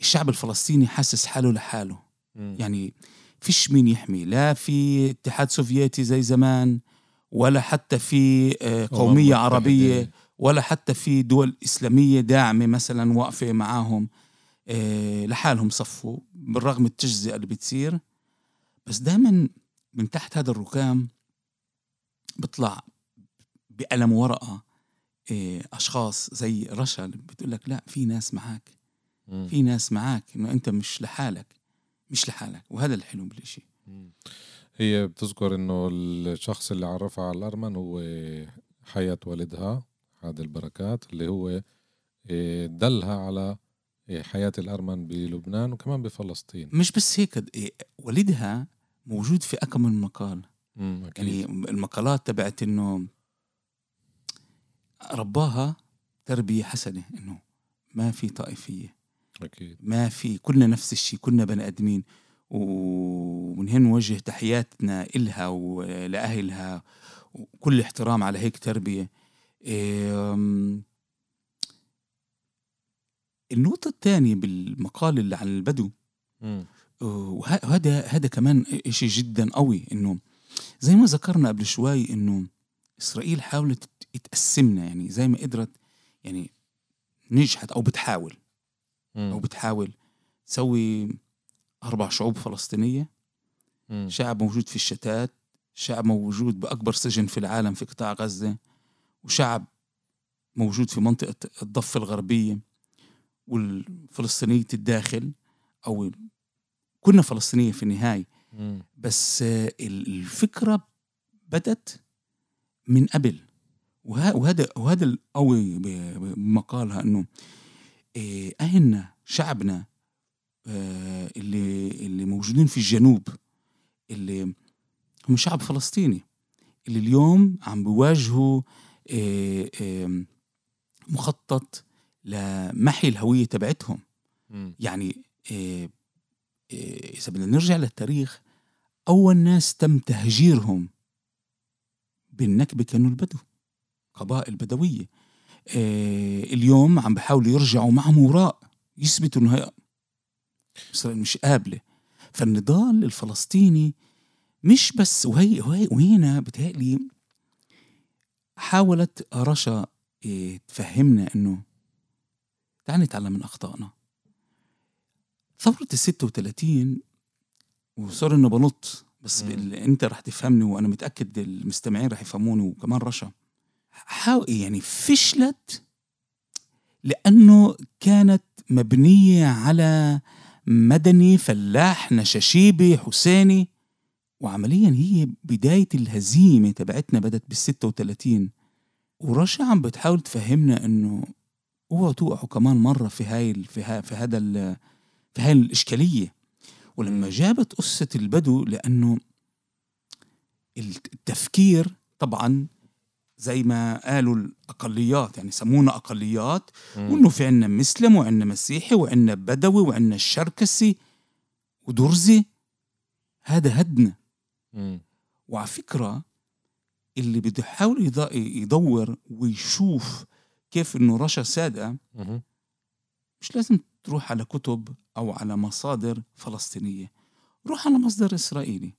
الشعب الفلسطيني حاسس حاله لحاله. مم. يعني فيش مين يحمي. لا في اتحاد سوفيتي زي زمان. ولا حتى في آه، قومية عربية. ولا حتى في دول إسلامية داعمة مثلا واقفة معاهم آه، لحالهم صفوا بالرغم التجزئة اللي بتصير بس دائما من تحت هذا الركام بيطلع بقلم ورقة آه، أشخاص زي رشا بتقول لك لا في ناس معك. في ناس معك إنه أنت مش لحالك مش لحالك وهذا الحلو بالإشي. هي بتذكر إنه الشخص اللي عرفها على الأرمن هو حياة والدها هذا البركات اللي هو إيه، دلها على إيه، حياة الأرمن بلبنان وكمان بفلسطين. مش بس هيك إيه، والدها موجود في أكم من مقال يعني المقالات تبعت إنه رباها تربية حسنة إنه ما في طائفية. أكيد. ما في كلنا نفس الشيء كلنا بني آدمين. ومن هنا نوجه تحياتنا إلها ولأهلها وكل احترام على هيك تربية النقطة الثانية بالمقال اللي عن البدو. وه- وهذا هذا كمان إشي جدا قوي إنه زي ما ذكرنا قبل شوي إنه إسرائيل حاولت تقسمنا يعني زي ما قدرت يعني نجحت أو بتحاول. أو بتحاول تسوي أربع شعوب فلسطينية مم. شعب موجود في الشتات شعب موجود بأكبر سجن في العالم في قطاع غزة وشعب موجود في منطقة الضفة الغربية والفلسطينية الداخل أو كنا فلسطينية في النهاية. بس آه، ال- الفكرة بدت من قبل وه- وهذا وهذا القوي بمقالها إنه إيه، أهلنا شعبنا آه، اللي اللي موجودين في الجنوب اللي هم شعب فلسطيني اللي اليوم عم بيواجهوا إيه، مخطط لمحي الهوية تبعتهم. يعني إيه إذا بدنا نرجع للتاريخ أول ناس تم تهجيرهم بالنكبة كانوا البدو قبائل بدوية إيه اليوم عم بحاولوا يرجعوا معهم وراء يثبتوا هي إسرائيل مش قابلة. فالنضال الفلسطيني مش بس وهي وهي وهنا بتهيألي حاولت رشا إيه تفهمنا إنه تعال نتعلم من أخطائنا. ثورة ال 36 وصار إنه بنط بس. أنت رح تفهمني وأنا متأكد المستمعين رح يفهموني وكمان رشا. حاول يعني فشلت لأنه كانت مبنية على مدني فلاح نشاشيبي حسيني. وعمليا هي بداية الهزيمة تبعتنا بدت بال 36 ورشا عم بتحاول تفهمنا إنه اوعوا توقعوا كمان مرة في هاي في, ها في هذا في هاي الإشكالية. ولما. جابت قصة البدو لأنه التفكير طبعا زي ما قالوا الأقليات يعني سمونا أقليات. وإنه في عنا مسلم وعنا مسيحي وعنا بدوي وعنا الشركسي ودرزي هذا هدنا. وعلى فكرة اللي بده يحاول يدور ويشوف كيف إنه رشا صادقة مم. مش لازم تروح على كتب أو على مصادر فلسطينية روح على مصدر إسرائيلي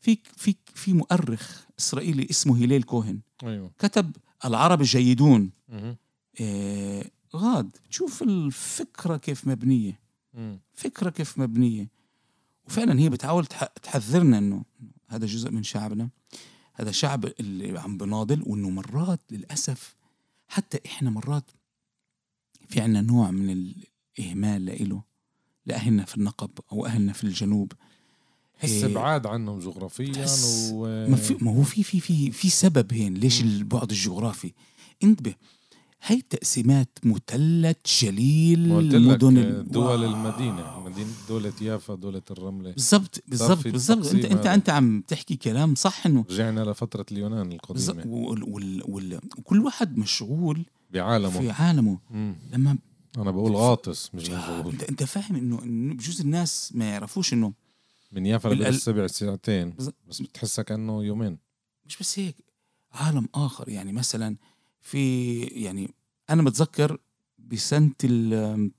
في في في مؤرخ إسرائيلي اسمه هلال كوهن أيوه. كتب العرب الجيدون. آه غاد تشوف الفكرة كيف مبنية. مم. فكرة كيف مبنية. وفعلا هي بتحاول تح- تحذرنا إنه هذا جزء من شعبنا. هذا شعب اللي عم بناضل وإنه مرات للأسف حتى إحنا مرات في عنا نوع من الإهمال لإله لأهلنا في النقب أو أهلنا في الجنوب. حس إيه، عنهم جغرافيا و ما في ما هو في في في في سبب هين ليش. البعد الجغرافي؟ انتبه هاي التقسيمات مثلث جليل مدن دول واو. المدينة مدينة دولة يافا دولة الرملة. بالضبط بالضبط بالضبط. انت انت. انت عم تحكي كلام صح انه رجعنا لفترة اليونان القديمة. وال وال وال وكل واحد مشغول بعالمه. في عالمه. مم. لما أنا بقول غاطس مش آه، مشغول. انت انت فاهم إنه بجوز الناس ما يعرفوش إنه من يافا لبئر السبع ساعتين بز- بس بتحسها كأنه يومين. مش بس هيك عالم آخر. يعني مثلا في يعني أنا متذكر بسنة ال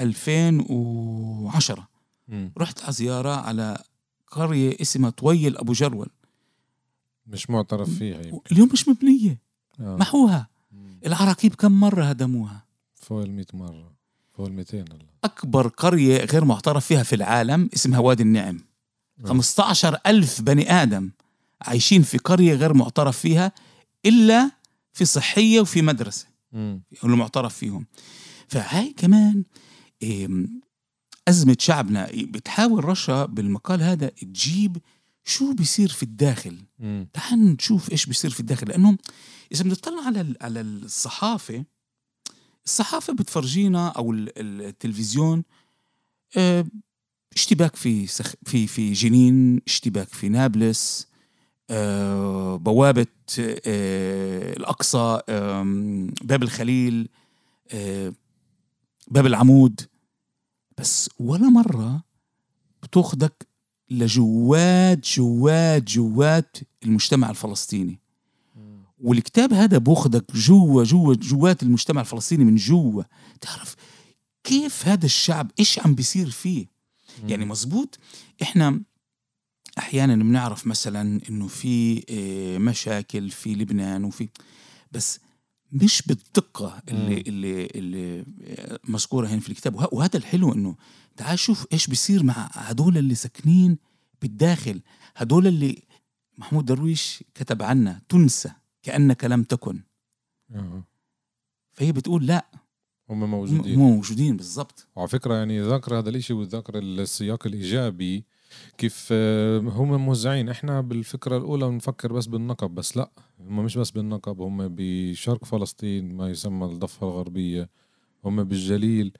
2010 مم. رحت على زيارة على قرية اسمها طويل أبو جرول مش معترف فيها يمكن. اليوم مش مبنية آه. محوها. العراقيب كم مرة هدموها؟ فوق ال 100 مرة. فوق ال 200 هلا أكبر قرية غير معترف فيها في العالم اسمها وادي النعم. آه. 15 ألف بني آدم عايشين في قرية غير معترف فيها إلا في صحية وفي مدرسة. اللي معترف فيهم. فهاي كمان أزمة شعبنا. بتحاول رشا بالمقال هذا تجيب شو بيصير في الداخل. تعال نشوف إيش بيصير في الداخل. لأنه إذا بنطلع على على الصحافة الصحافة بتفرجينا ال- التلفزيون آه، اشتباك في سخ في في جنين اشتباك في نابلس آه، بوابة آه، الأقصى آم، باب الخليل باب العمود. بس ولا مرة بتاخدك لجوات جوات جوات المجتمع الفلسطيني. والكتاب هذا بوخدك جوا جوا جوات المجتمع الفلسطيني من جوا. تعرف كيف هذا الشعب إيش عم بيصير فيه؟ يعني مزبوط إحنا أحيانا بنعرف مثلا إنه في آه، مشاكل في لبنان وفي بس مش بالدقة اللي مم. اللي اللي مذكورة هنا في الكتاب. وه- وهذا الحلو إنه تعال شوف إيش بيصير مع هدول اللي ساكنين بالداخل. هدول اللي محمود درويش كتب عنا تنسى كأنك لم تكن. فهي بتقول لا. هم هم موجودين. موجودين بالضبط. وعلى فكرة يعني ذاكر هذا الإشي وذاكر السياق الإيجابي كيف آه، هم موزعين. إحنا بالفكرة الأولى بنفكر بس بالنقب بس لا. هم مش بس بالنقب هم بشرق فلسطين ما يسمى الضفة الغربية. هم بالجليل.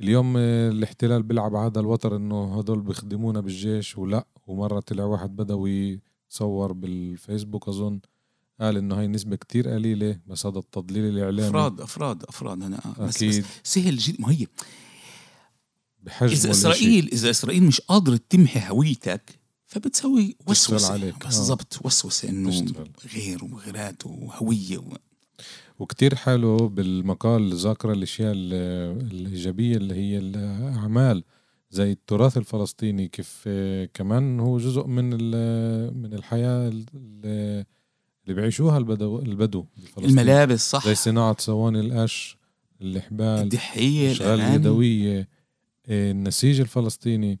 اليوم آه، الاحتلال بيلعب هذا الوتر إنه هدول بيخدمونا بالجيش ولا. ومرة طلع واحد بدوي صور بالفيسبوك أظن. قال إنه هاي نسبة كتير قليلة بس هذا التضليل الإعلامي أفراد أفراد أفراد أنا آه، بس, بس أكيد سهل جدا ما هي بحجم إذا اسرائيل إذا إسرائيل مش قادره تمحي هويتك فبتسوي وسوسة عليك. آه. بالضبط وسوسة إنه تشتغل. غير وغيرات وهوية و... وكتير حلو بالمقال ذاكرة الأشياء ال- الإيجابية اللي هي الأعمال زي التراث الفلسطيني كيف آه، كمان هو جزء من من الحياة ال- اللي بيعيشوها البدو البدو. الملابس صح. زي صناعة صواني القش الحبال الدحيه الأشغال. اليدوية آه، النسيج الفلسطيني.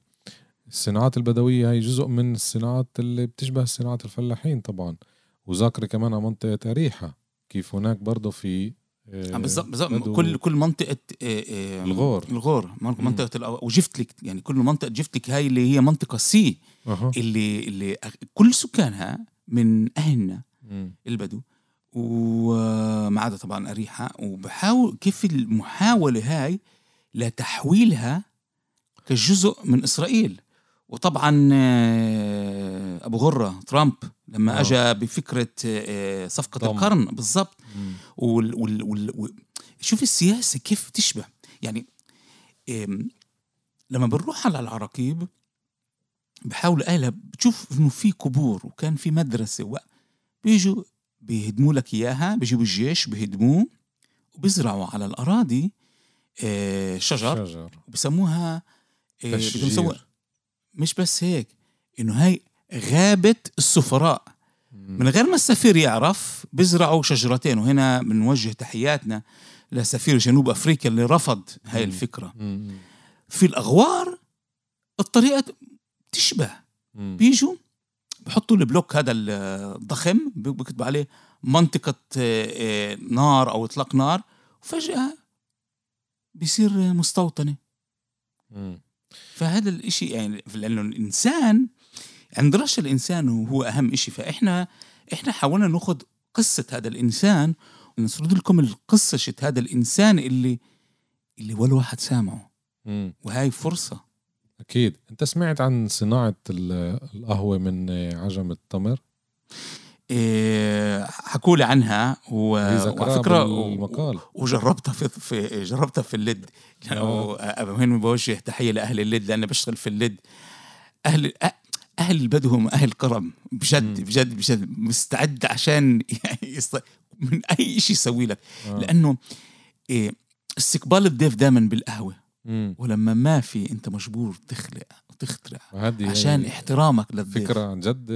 الصناعات البدوية هي جزء من الصناعات اللي بتشبه صناعة الفلاحين طبعا. وذاكرة كمان على منطقة أريحة. كيف هناك برضه في بالضبط بدو- كل كل منطقة آه، الغور. الغور. من- منطقة الأو... وجفتلك يعني كل منطقة جفتلك هاي اللي هي منطقة سي. أها. اللي اللي كل سكانها من أهلنا. البدو وما عدا طبعا أريحة وبحاول كيف المحاولة هاي لتحويلها كجزء من إسرائيل وطبعا آه، أبو غرة ترامب لما. أجا بفكرة آه، صفقة ضم. القرن بالضبط. وال وال وال. شوف السياسة كيف تشبه يعني لما بنروح على العراقيب بحاول أهلها بتشوف إنه في قبور وكان في مدرسة و... بيجوا بيهدموا لك إياها بيجيبوا الجيش بيهدموه وبيزرعوا على الأراضي آه، شجر. شجر. وبسموها آه، مش بس هيك إنه هاي غابة السفراء. من غير ما السفير يعرف بيزرعوا شجرتين وهنا بنوجه تحياتنا لسفير جنوب أفريقيا اللي رفض هاي مم. في الأغوار الطريقة تشبه. بيجوا بحطوا البلوك هذا الضخم بكتبوا عليه منطقة آه، آه، نار أو إطلاق نار. وفجأة بيصير مستوطنة. مم. فهذا الإشي يعني لأنه الإنسان عند رش الإنسان هو أهم إشي. فإحنا إحنا حاولنا ناخذ قصة هذا الإنسان ونسرد لكم القصة هذا الإنسان اللي اللي ولا واحد سامعه. مم. وهاي فرصة. أكيد. أنت سمعت عن صناعة ال- القهوة من عجم التمر؟ إيه حكوا لي عنها و- ذكرها وفكره بالمقال. وجربتها في, في جربتها في اللد لأنه وين بوجه تحية لأهل اللد لأني بشتغل في اللد أهل أهل البدو هم أهل كرم بجد بجد بجد مستعد عشان يعني [laughs] يست- من أي شيء يسوي لك. آه. لأنه إيه استقبال الضيف دائما بالقهوة. مم. ولما ما في انت مجبور تخلق وتخترع عشان هي احترامك للضيف. فكرة عن جد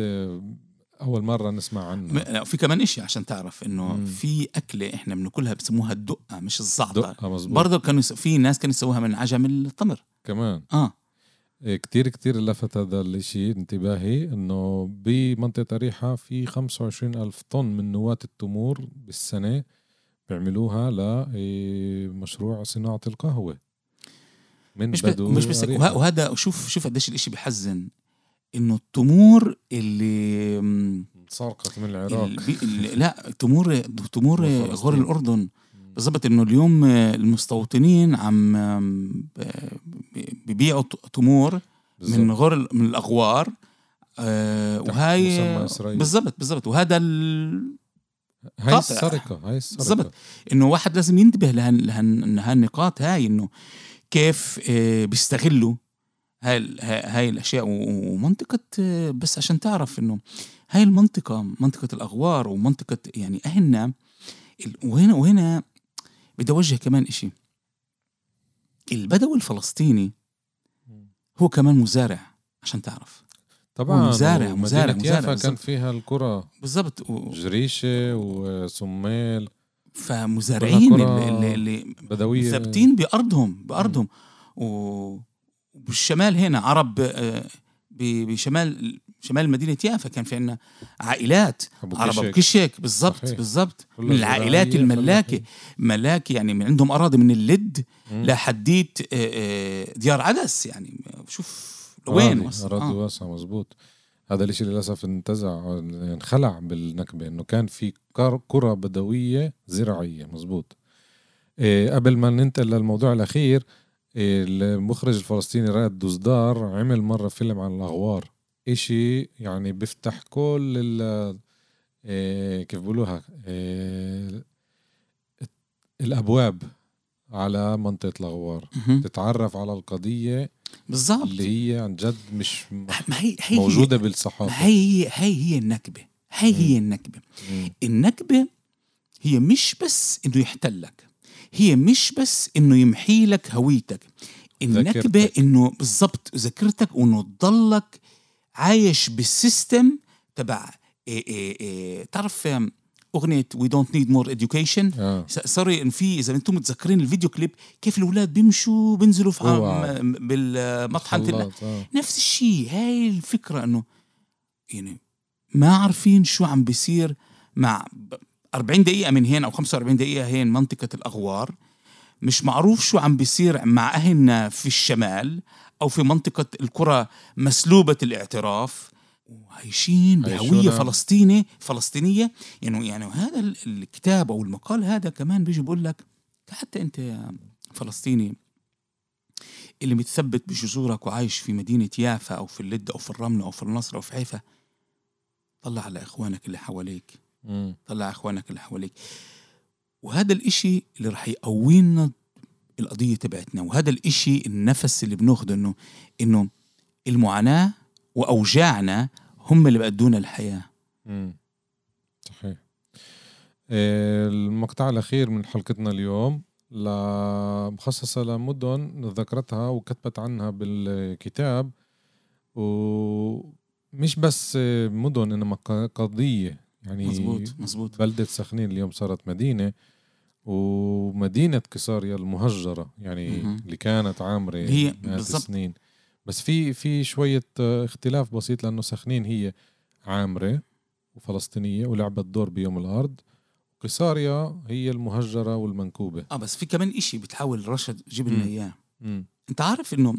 أول مرة نسمع لا، في كمان إشي عشان تعرف إنه. في أكلة إحنا بناكلها بسموها الدقة مش الزعتر. برضه كانوا يس... في ناس كانوا يسووها من عجم التمر. كمان. آه. إيه، كتير كتير لفت هذا الإشي انتباهي إنه بمنطقة أريحة في 25 ألف طن من نواة التمور بالسنة بيعملوها لمشروع صناعة القهوة. من مش. بدو مش بس. وهذا شوف شوف قديش الإشي بحزن إنه التمور اللي سرقت من العراق. لا تمور تمور. [laughs] غور الأردن بالضبط إنه اليوم المستوطنين عم ب- بيبيعوا ت- تمور من. غور من الأغوار آه وهاي. بالضبط بالضبط وهذا ال... هاي قاطع. السرقة هاي السرقة بالضبط. إنه واحد لازم ينتبه لهالنقاط هاي إنه كيف آه، بيستغلوا هاي هاي الأشياء. ومنطقة آه، بس عشان تعرف إنه هاي المنطقة منطقة الأغوار ومنطقة يعني أهلنا وهنا وهنا بدي أوجه كمان إشي. البدوي الفلسطيني هو كمان مزارع عشان تعرف. طبعا مزارع- مزارع- مزارع كان. فيها القرى. بالضبط. و- جريشة وسميل فمزارعين اللي, اللي, بدوية ثابتين بأرضهم بأرضهم وبالشمال هنا عرب آه، بشمال شمال مدينة يافا كان في عندنا عائلات أبو عرب كشك. أبو كشك بالضبط. بالضبط من العائلات الملاكه. ملاكي يعني من عندهم أراضي من اللد. لحديت آه، آه، ديار عدس يعني شوف لوين أراضي آه. واسعة مزبوط هذا الإشي للأسف انتزع انخلع بالنكبة إنه كان في كر- قرى بدوية زراعية مزبوط. إيه قبل ما ننتقل للموضوع الأخير إيه المخرج الفلسطيني رائد دوزدار عمل مرة فيلم عن الأغوار. إشي يعني بيفتح كل ال إيه كيف بقولوها الأبواب. على منطقة الأغوار. مهم. تتعرف على القضية بالضبط. اللي هي عن جد مش ما هي هي موجودة ما بالصحافة هي هي هي النكبة. هي هي النكبة. مم. النكبة هي مش بس إنه يحتلك هي مش بس إنه يمحي لك هويتك. النكبة ذاكرتك. إنه بالضبط ذاكرتك وإنه تضلك عايش بالسيستم تبع إيه إيه إيه تعرف We don't need more education. آه. صار في إذا أنتم متذكرين الفيديو كليب كيف الأولاد بيمشوا بينزلوا في خلاط، آه. نفس الشيء هاي الفكرة إنه يعني ما عارفين شو عم بيصير مع ب- 40 دقيقة من هين أو 45 دقيقة هين منطقة الأغوار. مش معروف شو عم بيصير مع أهلنا في الشمال أو في منطقة القرى مسلوبة الاعتراف. وعايشين بهوية عايشونا. فلسطيني فلسطينية يعني يعني هذا ال- الكتاب أو المقال هذا كمان بيجي بيقول لك حتى أنت يا فلسطيني اللي متثبت بجذورك وعايش في مدينة يافا أو في اللد أو في الرملة أو في النصر أو في حيفا طلع على إخوانك اللي حواليك مم. طلع على إخوانك اللي حواليك وهذا الإشي اللي رح يقوينا القضية تبعتنا وهذا الإشي النفس اللي بناخده إنه إنه المعاناة وأوجاعنا هم اللي بأدونا الحياة مم. صحيح آه، المقطع الأخير من حلقتنا اليوم مخصصة لمدن ذكرتها وكتبت عنها بالكتاب ومش بس مدن إنما قضية يعني مزبوط مزبوط بلدة سخنين اليوم صارت مدينة ومدينة قصاريا المهجرة يعني مهم. اللي كانت عامرة هي بالضبط. السنين بس في في شوية آه، اختلاف بسيط لأنه سخنين هي عامرة وفلسطينية ولعبت دور بيوم الأرض. قصاريا هي المهجرة والمنكوبة. آه بس في كمان إشي بتحاول رشد جيب لنا مم. أنت عارف إنه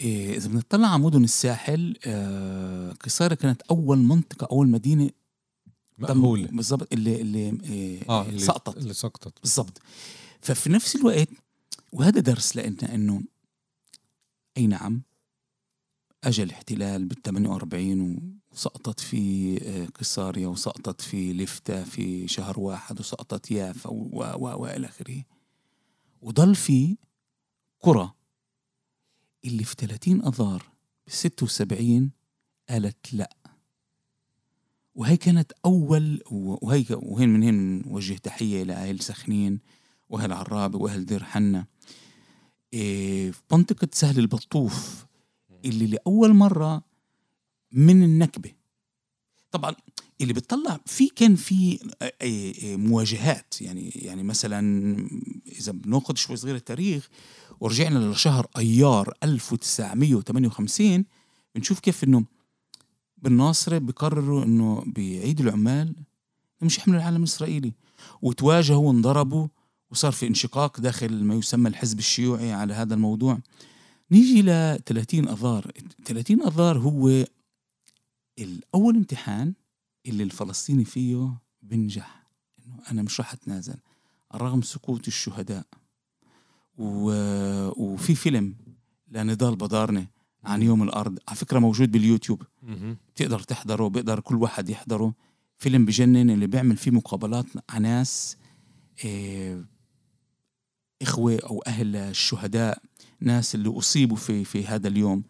إيه إذا بنطلع على مدن الساحل آه قصيرة كانت أول منطقة أول مدينة تم- مأهولة بالضبط اللي اللي إيه آه اللي سقطت. اللي سقطت. بالضبط. ففي نفس الوقت وهذا درس لنا إنه أي نعم. اجى الاحتلال بال 48 و- سقطت في آه، قصاريا وسقطت في لفتة في شهر واحد وسقطت يافا و- و- وإلى آخره. وضل في قرى اللي في 30 أذار ب 76 قالت لا. وهي كانت أول وهي وهين من هين نوجه تحية لأهل سخنين وأهل عرابة وأهل دير حنا في منطقة سهل البطوف اللي لأول مرة من النكبة. طبعا اللي بتطلع في كان في آه، آه، مواجهات. يعني يعني مثلا إذا بناخذ شوي صغير التاريخ ورجعنا لشهر أيار 1958 بنشوف كيف إنه بالناصرة بقرروا إنه بعيد العمال مش يحملوا العالم الإسرائيلي. وتواجهوا وانضربوا وصار في انشقاق داخل ما يسمى الحزب الشيوعي على هذا الموضوع. نيجي ل 30 آذار. 30 آذار هو الأول امتحان اللي الفلسطيني فيه بنجح. إنه أنا مش راح أتنازل. رغم سقوط الشهداء. و... وفي فيلم لنضال بدارنة عن يوم الأرض. على فكرة موجود باليوتيوب. بتقدر تحضره بيقدر كل واحد يحضره. فيلم بجنن اللي بيعمل فيه مقابلات على ناس إيه إخوة أو أهل الشهداء ناس اللي أصيبوا في في هذا اليوم.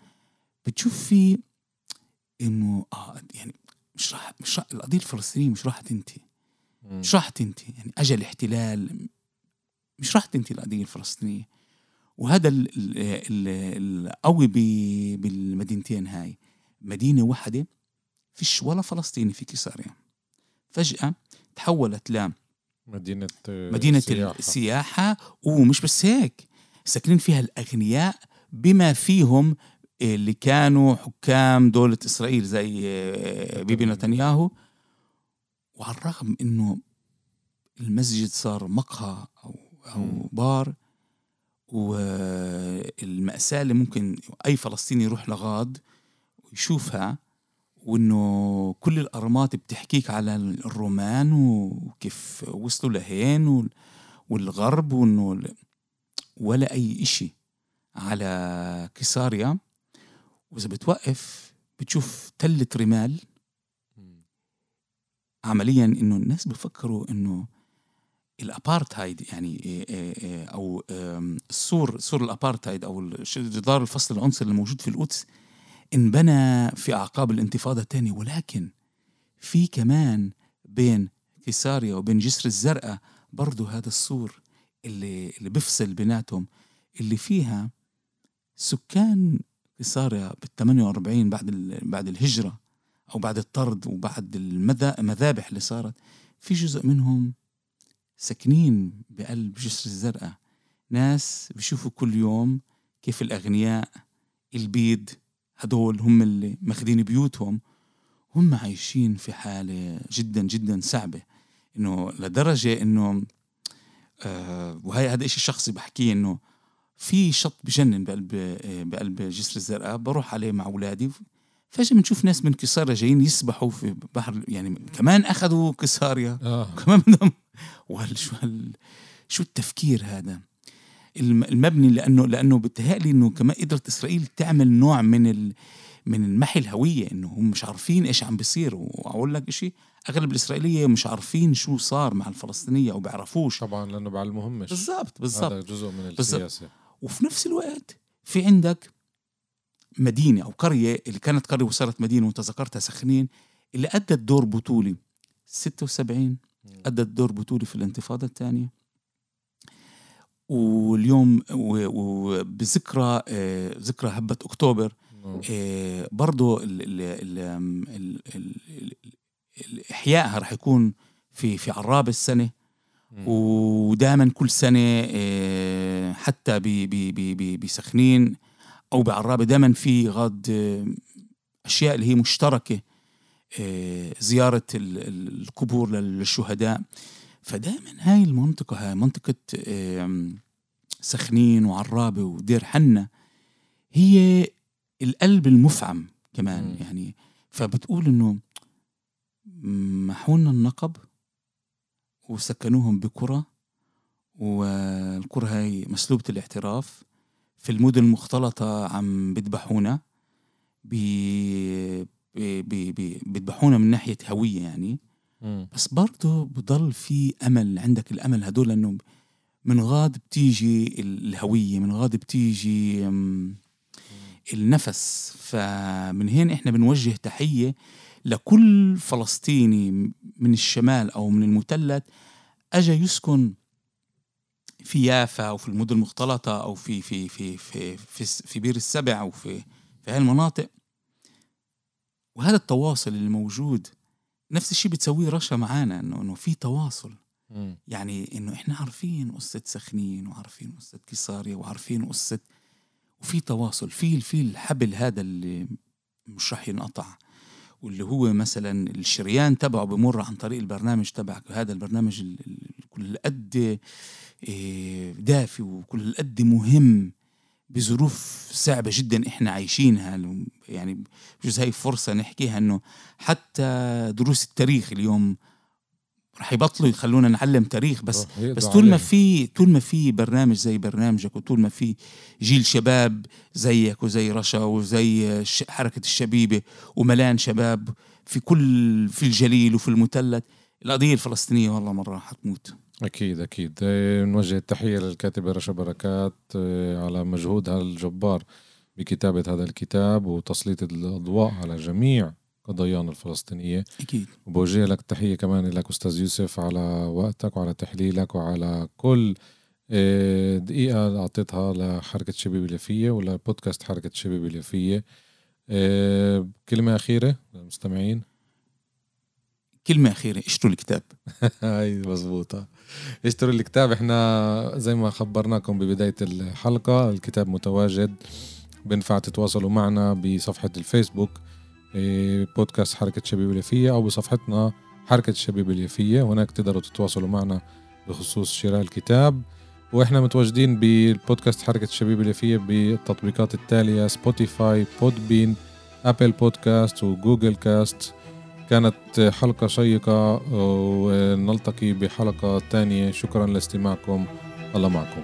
بتشوف فيه إنه آه يعني مش راح مش راح القضية الفلسطينية مش راح تنتهي. مش راح تنتهي. يعني أجل احتلال مش راح تنتهي القضية الفلسطينية. وهذا ال- ال- ال- القوي بالمدينتين هاي. مدينة واحدة فيش ولا فلسطيني في كيساريا فجأة تحولت ل مدينة آه، مدينة سياحة. السياحة ومش بس هيك ساكنين فيها الأغنياء بما فيهم اللي كانوا حكام دولة إسرائيل زي آه، بيبي نتنياهو وعلى الرغم إنه المسجد صار مقهى أو أو. بار والمأساة اللي ممكن أي فلسطيني يروح لغاد ويشوفها وإنه كل الأرمات بتحكيك على الرومان وكيف وصلوا لهين وال- والغرب وإنه ال- ولا أي إشي على كيساريا وإذا بتوقف بتشوف تلة رمال. عمليا إنه الناس بفكروا إنه الأبارتهايد يعني إيه إيه إيه أو السور سور الأبارتهايد أو جدار الفصل العنصري الموجود في القدس انبنى في أعقاب الانتفاضة الثانية ولكن في كمان بين كيساريا وبين جسر الزرقاء برضو هذا السور اللي اللي بفصل بيناتهم اللي فيها سكان كيساريا بال 48 بعد بعد الهجرة أو بعد الطرد وبعد المذا- المذابح اللي صارت في جزء منهم ساكنين بقلب جسر الزرقاء. ناس بيشوفوا كل يوم كيف الأغنياء البيض هدول هم اللي ماخذين بيوتهم هم عايشين في حالة جدا جدا صعبة. إنه لدرجة إنه آه وهي هذا الشيء الشخصي بحكيه إنه في شط بجنن بقلب آه، بقلب جسر الزرقاء. بروح عليه مع أولادي فجأة بنشوف ناس من كسارة جايين يسبحوا في بحر يعني كمان أخذوا كساريا آه. [laughs] كمان بدهم وهل شو شو التفكير هذا؟ المبني لأنه لأنه بتهيألي إنه كمان قدرت إسرائيل تعمل نوع من ال من المحي الهوية إنه هم مش عارفين إيش عم بيصير. وأقول لك شيء أغلب الإسرائيلية مش عارفين شو صار مع الفلسطينية أو بيعرفوش. طبعا لأنه بعلمهمش بالضبط بالضبط. هذا جزء من. السياسة. وفي نفس الوقت في عندك مدينة أو قرية اللي كانت قرية وصارت مدينة وأنت ذكرتها سخنين اللي أدت دور بطولي 76 أدت دور بطولي في الانتفاضة الثانية واليوم و- وبذكرى آه، ذكرى هبة أكتوبر آه. آه، برضو ال ال ال ال ال ال ال إحيائها رح يكون في في عراب السنة. مم. ودائما كل سنة آه، حتى بسخنين أو بعرابه دائما في غاد آه، أشياء اللي هي مشتركة آه، زيارة ال- ال- القبور للشهداء. فدائما هاي المنطقة هاي منطقة آم، سخنين وعرابة ودير حنا هي القلب المفعم كمان مم. يعني. فبتقول إنه محونا النقب وسكنوهم بقرى والقرى هاي مسلوبة الاعتراف في المدن المختلطة عم بذبحونا بي بي- بي- بي- بيذبحونا من ناحية هوية يعني. بس برضه بضل في أمل عندك الأمل هدول إنه من غاد بتيجي الهوية من غاد بتيجي النفس. فمن هنا إحنا بنوجه تحية لكل فلسطيني من الشمال أو من المثلث اجى يسكن في يافا أو في المدن المختلطة أو في في في في في, في بير السبع أو في في هاي المناطق. وهذا التواصل اللي موجود نفس الشيء بتسويه رشا معانا انه إنه في تواصل. مم. يعني إنه إحنا عارفين قصة سخنين وعارفين قصة كيساريا وعارفين قصه وفي تواصل. في في الحبل هذا اللي مش راح ينقطع واللي هو مثلا الشريان تبعه بمر عن طريق البرنامج تبعك. هذا البرنامج ال- ال- كل قد إيه، دافي وكل قد مهم. بظروف صعبة جدا إحنا عايشينها. يعني بجوز هاي فرصة نحكيها إنه حتى دروس التاريخ اليوم رح يبطلوا يخلونا نعلم تاريخ. بس بس طول ما. في طول ما في برنامج زي برنامجك وطول ما في جيل شباب زيك وزي رشا وزي حركة الشبيبة وملان شباب في كل في الجليل وفي المثلث القضية الفلسطينية والله مرة حتموت. أكيد أكيد. آه، نوجه التحية للكاتبة رشا بركات آه، على مجهودها الجبار بكتابة هذا الكتاب وتسليط الأضواء على جميع قضايانا الفلسطينية. أكيد. وبوجه لك تحية كمان لك أستاذ يوسف على وقتك وعلى تحليلك وعلى كل آه، دقيقة أعطيتها لحركة شبيب اليافية ولا بودكاست حركة شبيب اليافية. كلمة أخيرة للمستمعين. كلمة أخيرة اشتروا الكتاب. [laughs] هاي مزبوطة اشتروا الكتاب. إحنا زي ما خبرناكم ببداية الحلقة الكتاب متواجد. بنفع تتواصلوا معنا بصفحة الفيسبوك إيه، بودكاست حركة شبيب اليافية أو بصفحتنا حركة الشبيبة اليافية. هناك تقدروا تتواصلوا معنا بخصوص شراء الكتاب. وإحنا متواجدين بالبودكاست حركة الشبيبة اليافية بالتطبيقات التالية Spotify Podbean Apple Podcast و Google Cast كانت حلقة شيقة ونلتقي بحلقة تانية. شكرا لاستماعكم. الله معكم.